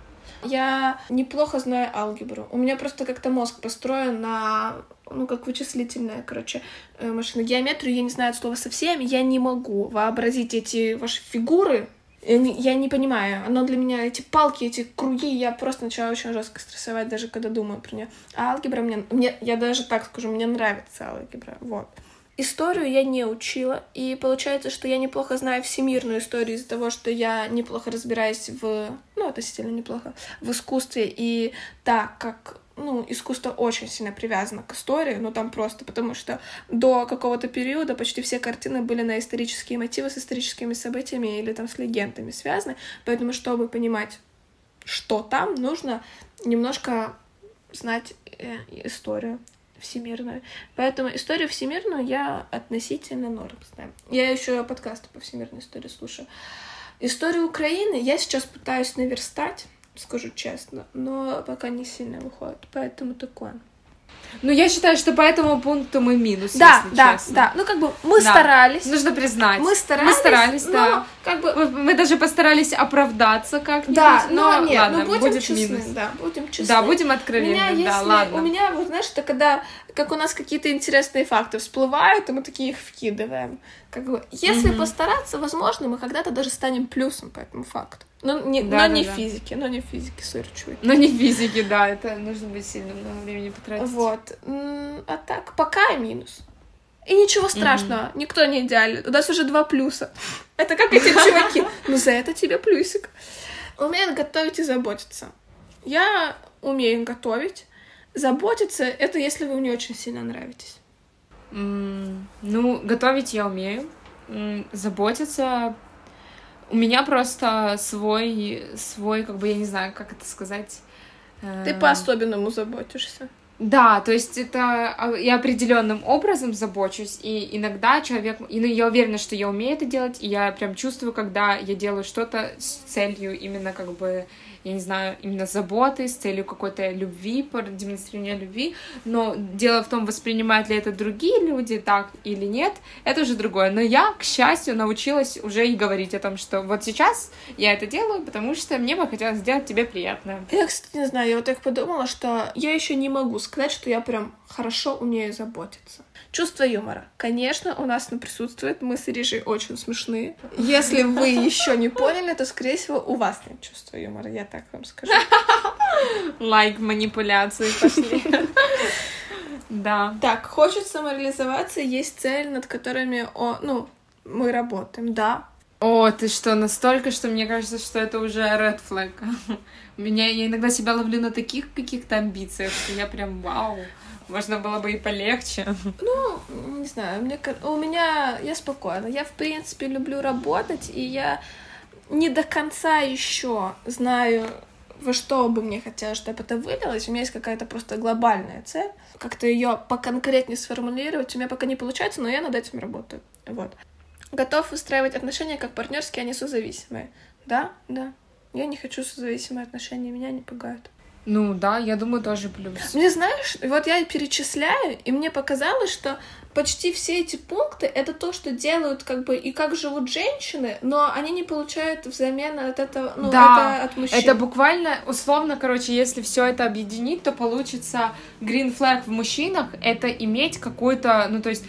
A: Я неплохо знаю алгебру. У меня просто как-то мозг построен на, ну, как вычислительная, короче, э, машина. Геометрию я не знаю от слова совсем. Я не могу вообразить эти ваши фигуры. Я не понимаю. Оно для меня, эти палки, эти круги, я просто начала очень жестко стрессовать, даже когда думаю про нее. А алгебра мне, мне, я даже так скажу, мне нравится алгебра. Вот. Историю я не учила, и получается, что я неплохо знаю всемирную историю из-за того, что я неплохо разбираюсь в, ну, относительно неплохо, в искусстве, и так как ну, искусство очень сильно привязано к истории, ну, там просто потому что до какого-то периода почти все картины были на исторические мотивы с историческими событиями или там с легендами связаны, поэтому, чтобы понимать, что там, нужно немножко знать э, историю всемирную. Поэтому историю всемирную я относительно норм знаю. Я еще подкасты по всемирной истории слушаю. Историю Украины я сейчас пытаюсь наверстать, скажу честно, но пока не сильно выходит, поэтому такое.
B: Ну, я считаю, что по этому пункту мы минус,
A: да,
B: если
A: да,
B: честно.
A: Да, ну как бы мы да. старались.
B: Нужно признать.
A: Мы старались.
B: Мы старались,
A: но,
B: да.
A: Как бы...
B: мы, мы даже постарались оправдаться как-нибудь.
A: Да,
B: но,
A: но нет,
B: ладно,
A: ну будем
B: будет
A: честны,
B: минус.
A: да, будем честны.
B: Да, будем откровенны,
A: меня,
B: да,
A: если,
B: ладно.
A: У меня, вот знаешь, это когда, как у нас какие-то интересные факты всплывают, и мы такие их вкидываем. Как бы, если mm-hmm. постараться, возможно, мы когда-то даже станем плюсом по этому факту. Но не,
B: Да,
A: но
B: да,
A: не
B: да.
A: в физике, но не в физике, сори, чуть.
B: Но не физики, да, это нужно быть сильно много времени потратить.
A: Вот. А так, пока минус. И ничего страшного, никто не идеален. У нас уже два плюса. Это как эти чуваки. Ну, за это тебе плюсик. Умеет готовить и заботиться. Я умею готовить. Заботиться — это если вы мне очень сильно нравитесь.
B: М, Ну, готовить я умею. М, Заботиться. У меня просто свой, свой, как бы, я не знаю, как это сказать.
A: Ты
B: э,
A: по-особенному заботишься.
B: Да, то есть это а, я определенным образом забочусь, и иногда человек, и ну, я уверена, что я умею это делать, и я прям чувствую, когда я делаю что-то с целью именно как бы, я не знаю, именно заботы, с целью какой-то любви, демонстрирования любви, но дело в том, воспринимают ли это другие люди так или нет, это уже другое. Но я, к счастью, научилась уже и говорить о том, что вот сейчас я это делаю, потому что мне бы хотелось сделать тебе приятное.
A: Я, кстати, не знаю, я вот так подумала, что я еще не могу сказать, что я прям хорошо умею заботиться. Чувство юмора. Конечно, у нас присутствует. Мы с Иришей очень смешные. Если вы еще не поняли, то, скорее всего, у вас нет чувства юмора. Я так вам скажу.
B: Лайк манипуляции пошли. Да.
A: Так, хочет самореализоваться, есть цель, над которыми, о, ну, мы работаем, да.
B: О, ты что, настолько, что мне кажется, что это уже red flag. Меня, я иногда себя ловлю на таких каких-то амбициях, что я прям вау. Можно было бы и полегче.
A: Ну, не знаю, мне, у меня, я спокойна. Я, в принципе, люблю работать, и я не до конца еще знаю, во что бы мне хотелось, чтобы это вылилось. У меня есть какая-то просто глобальная цель. Как-то ее поконкретнее сформулировать у меня пока не получается, но я над этим работаю. Вот. Готов выстраивать отношения как партнерские, а не созависимые. Да, да. Я не хочу созависимые отношения, меня не пугают.
B: Ну да, я думаю, тоже плюс.
A: Мне знаешь, вот я перечисляю, и мне показалось, что почти все эти пункты это то, что делают как бы и как живут женщины, но они не получают взамен от этого, ну,
B: Да,
A: это от мужчин.
B: Это буквально, условно, короче, если все это объединить, то получится green flag в мужчинах, это иметь какую-то, ну, то есть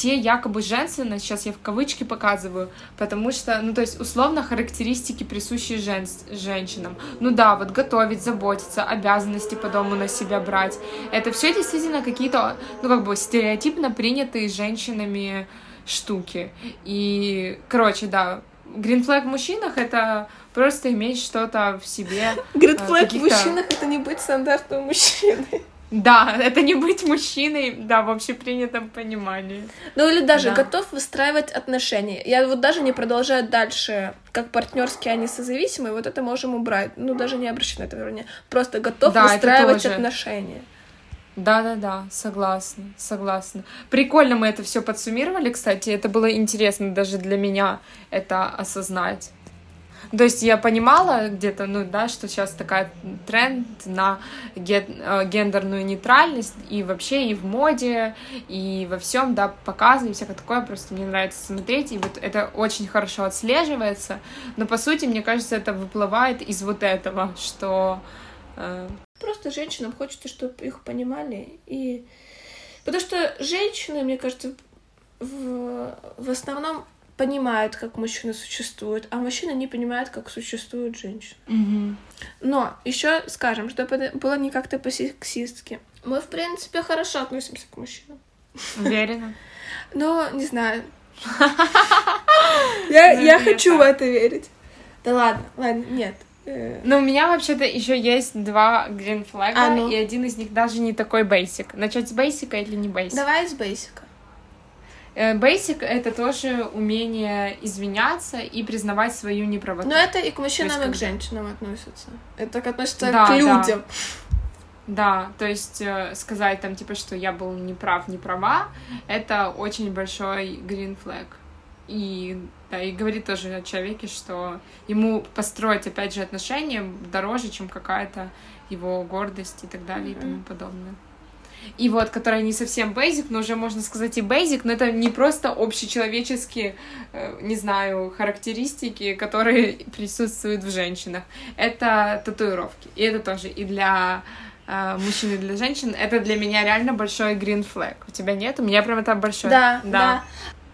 B: те якобы женственные, сейчас я в кавычки показываю, потому что, ну, то есть, условно, характеристики, присущие жен... женщинам. Ну да, вот готовить, заботиться, обязанности по дому на себя брать. Это все действительно какие-то, ну, как бы стереотипно принятые женщинами штуки. И, короче, да, гринфлэг в мужчинах — это просто иметь что-то в себе.
A: Гринфлэг в мужчинах — это не быть стандартным мужчиной.
B: Да, это не быть мужчиной, да, в общепринятом понимании.
A: Ну или даже да. готов выстраивать отношения. Я вот даже не продолжаю дальше, как партнерские, они созависимые, вот это можем убрать. Ну даже не обращай на это внимание. Просто готов да, выстраивать отношения.
B: Да-да-да, согласна, согласна. Прикольно мы это все подсуммировали, кстати, это было интересно даже для меня это осознать. То есть я понимала где-то, ну да, что сейчас такая тренд на э, гендерную нейтральность и вообще и в моде, и во всем, да, показы и всякое такое, просто мне нравится смотреть, и вот это очень хорошо отслеживается, но по сути, мне кажется, это выплывает из вот этого, что...
A: Э... Просто женщинам хочется, чтобы их понимали, и... Потому что женщины, мне кажется, в, в основном понимают, как мужчина существует, а мужчины не понимают, как существует женщина.
B: Угу.
A: Но еще скажем, чтобы было не как-то по-сексистски. Мы, в принципе, хорошо относимся к мужчинам.
B: Уверена?
A: Но, не знаю. Я хочу в это верить. Да ладно, ладно, нет.
B: Э. Но у меня вообще-то еще есть два гринфлага, а, ну. и один из них даже не такой бейсик. Начать с бейсика или не бейсик?
A: Давай с бейсика.
B: Э, basic — это тоже умение извиняться и признавать свою неправоту.
A: Но это и к мужчинам, и к женщинам относится. Это относится да, к людям.
B: Да. да, то есть э, сказать там, типа, что я был неправ, не права, это очень большой green flag. И, да, и говорит тоже о человеке, что ему построить, опять же, отношения дороже, чем какая-то его гордость и так далее mm-hmm. и тому подобное и вот, которая не совсем basic, но уже можно сказать и basic, но это не просто общечеловеческие, э, не знаю, характеристики, которые присутствуют в женщинах. Это татуировки. И это тоже и для э, мужчин, и для женщин. Это для меня реально большой green flag. У тебя нет? У меня прям это большой.
A: Да, да.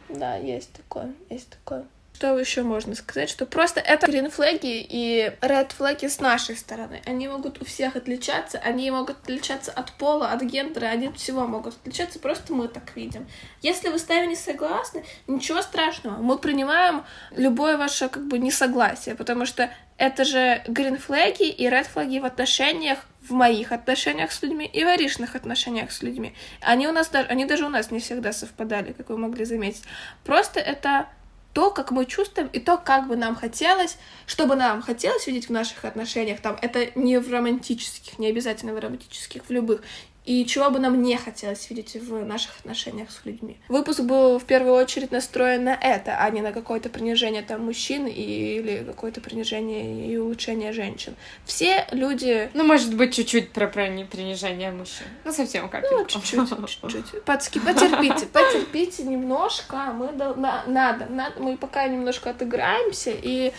A: Да, да есть такое, есть такое. Что еще можно сказать? Что просто это гринфлаги и ред флаги с нашей стороны. Они могут у всех отличаться, они могут отличаться от пола, от гендера, они от всего могут отличаться, просто мы так видим. Если вы с нами не согласны, ничего страшного, мы принимаем любое ваше как бы несогласие, потому что это же гринфлаги и ред флаги в отношениях в моих отношениях с людьми и в Аришных отношениях с людьми. Они у нас даже, они даже у нас не всегда совпадали, как вы могли заметить. Просто это то, как мы чувствуем, и то, как бы нам хотелось, чтобы нам хотелось видеть в наших отношениях, там, это не в романтических, не обязательно в романтических, в любых, и чего бы нам не хотелось видеть в наших отношениях с людьми. Выпуск был в первую очередь настроен на это, а не на какое-то принижение там мужчин или какое-то принижение и улучшение женщин. Все люди...
B: Ну, может быть, чуть-чуть про принижение мужчин. Ну, совсем как
A: Ну, чуть-чуть, чуть-чуть. Подски, потерпите, потерпите немножко. Мы до... на, надо, надо, мы пока немножко отыграемся и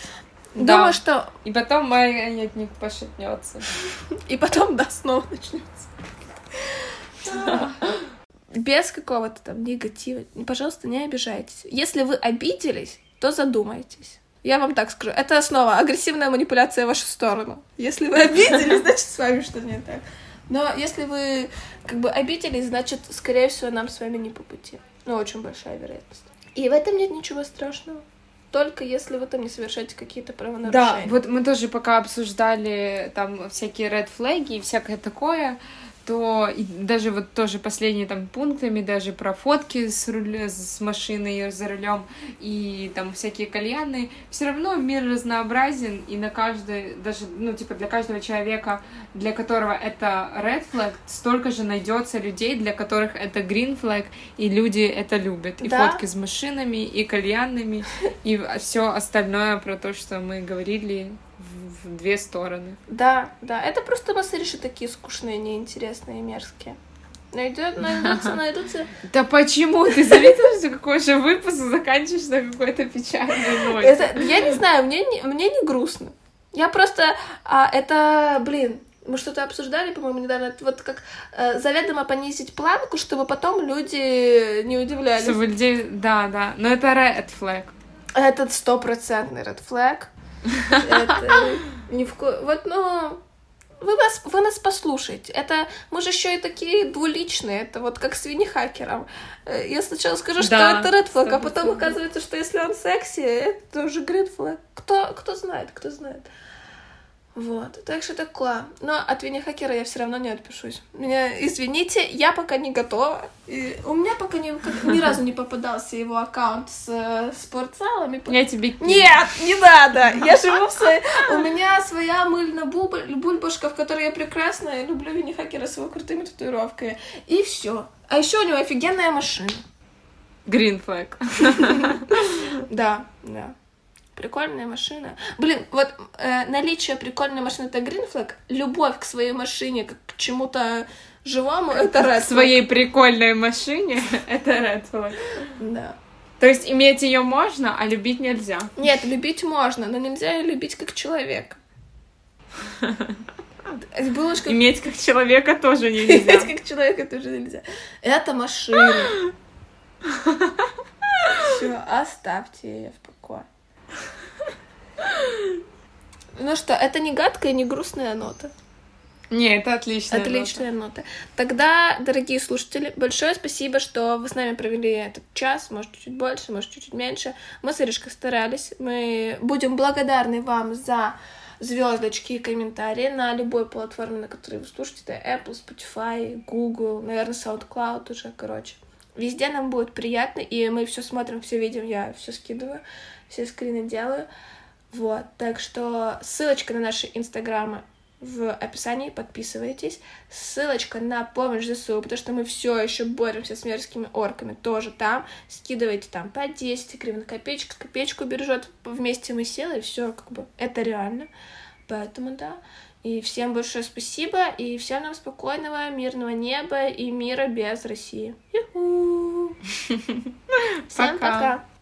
A: да. Думаю, что...
B: И потом маятник пошатнется.
A: И потом, да, снова начнется. Без какого-то там негатива. Пожалуйста, не обижайтесь. Если вы обиделись, то задумайтесь. Я вам так скажу. Это основа. Агрессивная манипуляция в вашу сторону. Если вы обиделись, значит, с вами что-то не так. Но если вы как бы обиделись, значит, скорее всего, нам с вами не по пути. Ну, очень большая вероятность. И в этом нет ничего страшного. Только если вы там не совершаете какие-то правонарушения.
B: Да, вот мы тоже пока обсуждали там всякие red флаги и всякое такое то и даже вот тоже последние там пунктами, даже про фотки с, руля, с машиной за рулем и там всякие кальяны, все равно мир разнообразен, и на каждый, даже, ну, типа, для каждого человека, для которого это red flag, столько же найдется людей, для которых это green flag, и люди это любят. И да? фотки с машинами, и кальянами, и все остальное про то, что мы говорили в две стороны.
A: Да, да. Это просто массажи такие скучные, неинтересные, мерзкие. Найдет, найдутся, найдутся.
B: Да почему? Ты заметила, что какой же выпуск заканчиваешь на какой-то печальной ноте?
A: Это, я не знаю, мне не, мне не грустно. Я просто... А, это, блин, мы что-то обсуждали, по-моему, недавно, это вот как э, заведомо понизить планку, чтобы потом люди не удивлялись.
B: Чтобы людей, да, да, но это red flag.
A: Это стопроцентный red flag. Это ни в ко... Вот, ну, вы нас, вы нас послушайте. Это мы же еще и такие двуличные. Это вот как свиньи хакером. Э, я сначала скажу, что
B: Да,
A: это red flag, а
B: 100%.
A: потом оказывается, что если он секси, это уже green flag. Кто, кто знает, кто знает. Вот, так что такое. Но от Винни Хакера я все равно не отпишусь. Меня, извините, я пока не готова. И у меня пока ни, ни разу не попадался его аккаунт с э, спортзалами.
B: Я тебе кину.
A: Нет, не надо. Я живу в своей... У меня своя мыльно-бульбашка, в которой я прекрасна. Я люблю Винни Хакера с его крутыми татуировками. И все. А еще у него офигенная машина.
B: Green flag.
A: Да, да. Прикольная машина. Блин, вот э, наличие прикольной машины это flag. Любовь к своей машине, как к чему-то живому, это red flag.
B: своей прикольной машине это red flag.
A: Да.
B: То есть иметь ее можно, а любить нельзя.
A: Нет, любить можно, но нельзя ее любить как человека. Булочка
B: Иметь как человека тоже
A: Иметь
B: нельзя.
A: как человека тоже нельзя. Это машина. Все, оставьте ее в. Ну что, это не гадкая, не грустная нота.
B: Не, это отлично.
A: Отличная нота. Тогда, дорогие слушатели, большое спасибо, что вы с нами провели этот час, может, чуть больше, может, чуть-чуть меньше. Мы с Иришкой старались. Мы будем благодарны вам за звездочки и комментарии на любой платформе, на которой вы слушаете. Это Apple, Spotify, Google, наверное, SoundCloud уже, короче. Везде нам будет приятно, и мы все смотрим, все видим, я все скидываю, все скрины делаю. Вот, так что ссылочка на наши инстаграмы в описании, подписывайтесь. Ссылочка на помощь ЗСУ, потому что мы все еще боремся с мерзкими орками, тоже там. Скидывайте там по 10 гривен, копеечка, копеечку бережет. Вместе мы силы, и все, как бы, это реально. Поэтому да. И всем большое спасибо, и всем нам спокойного, мирного неба и мира без России. Ю-ху. Всем
B: Пока.
A: пока.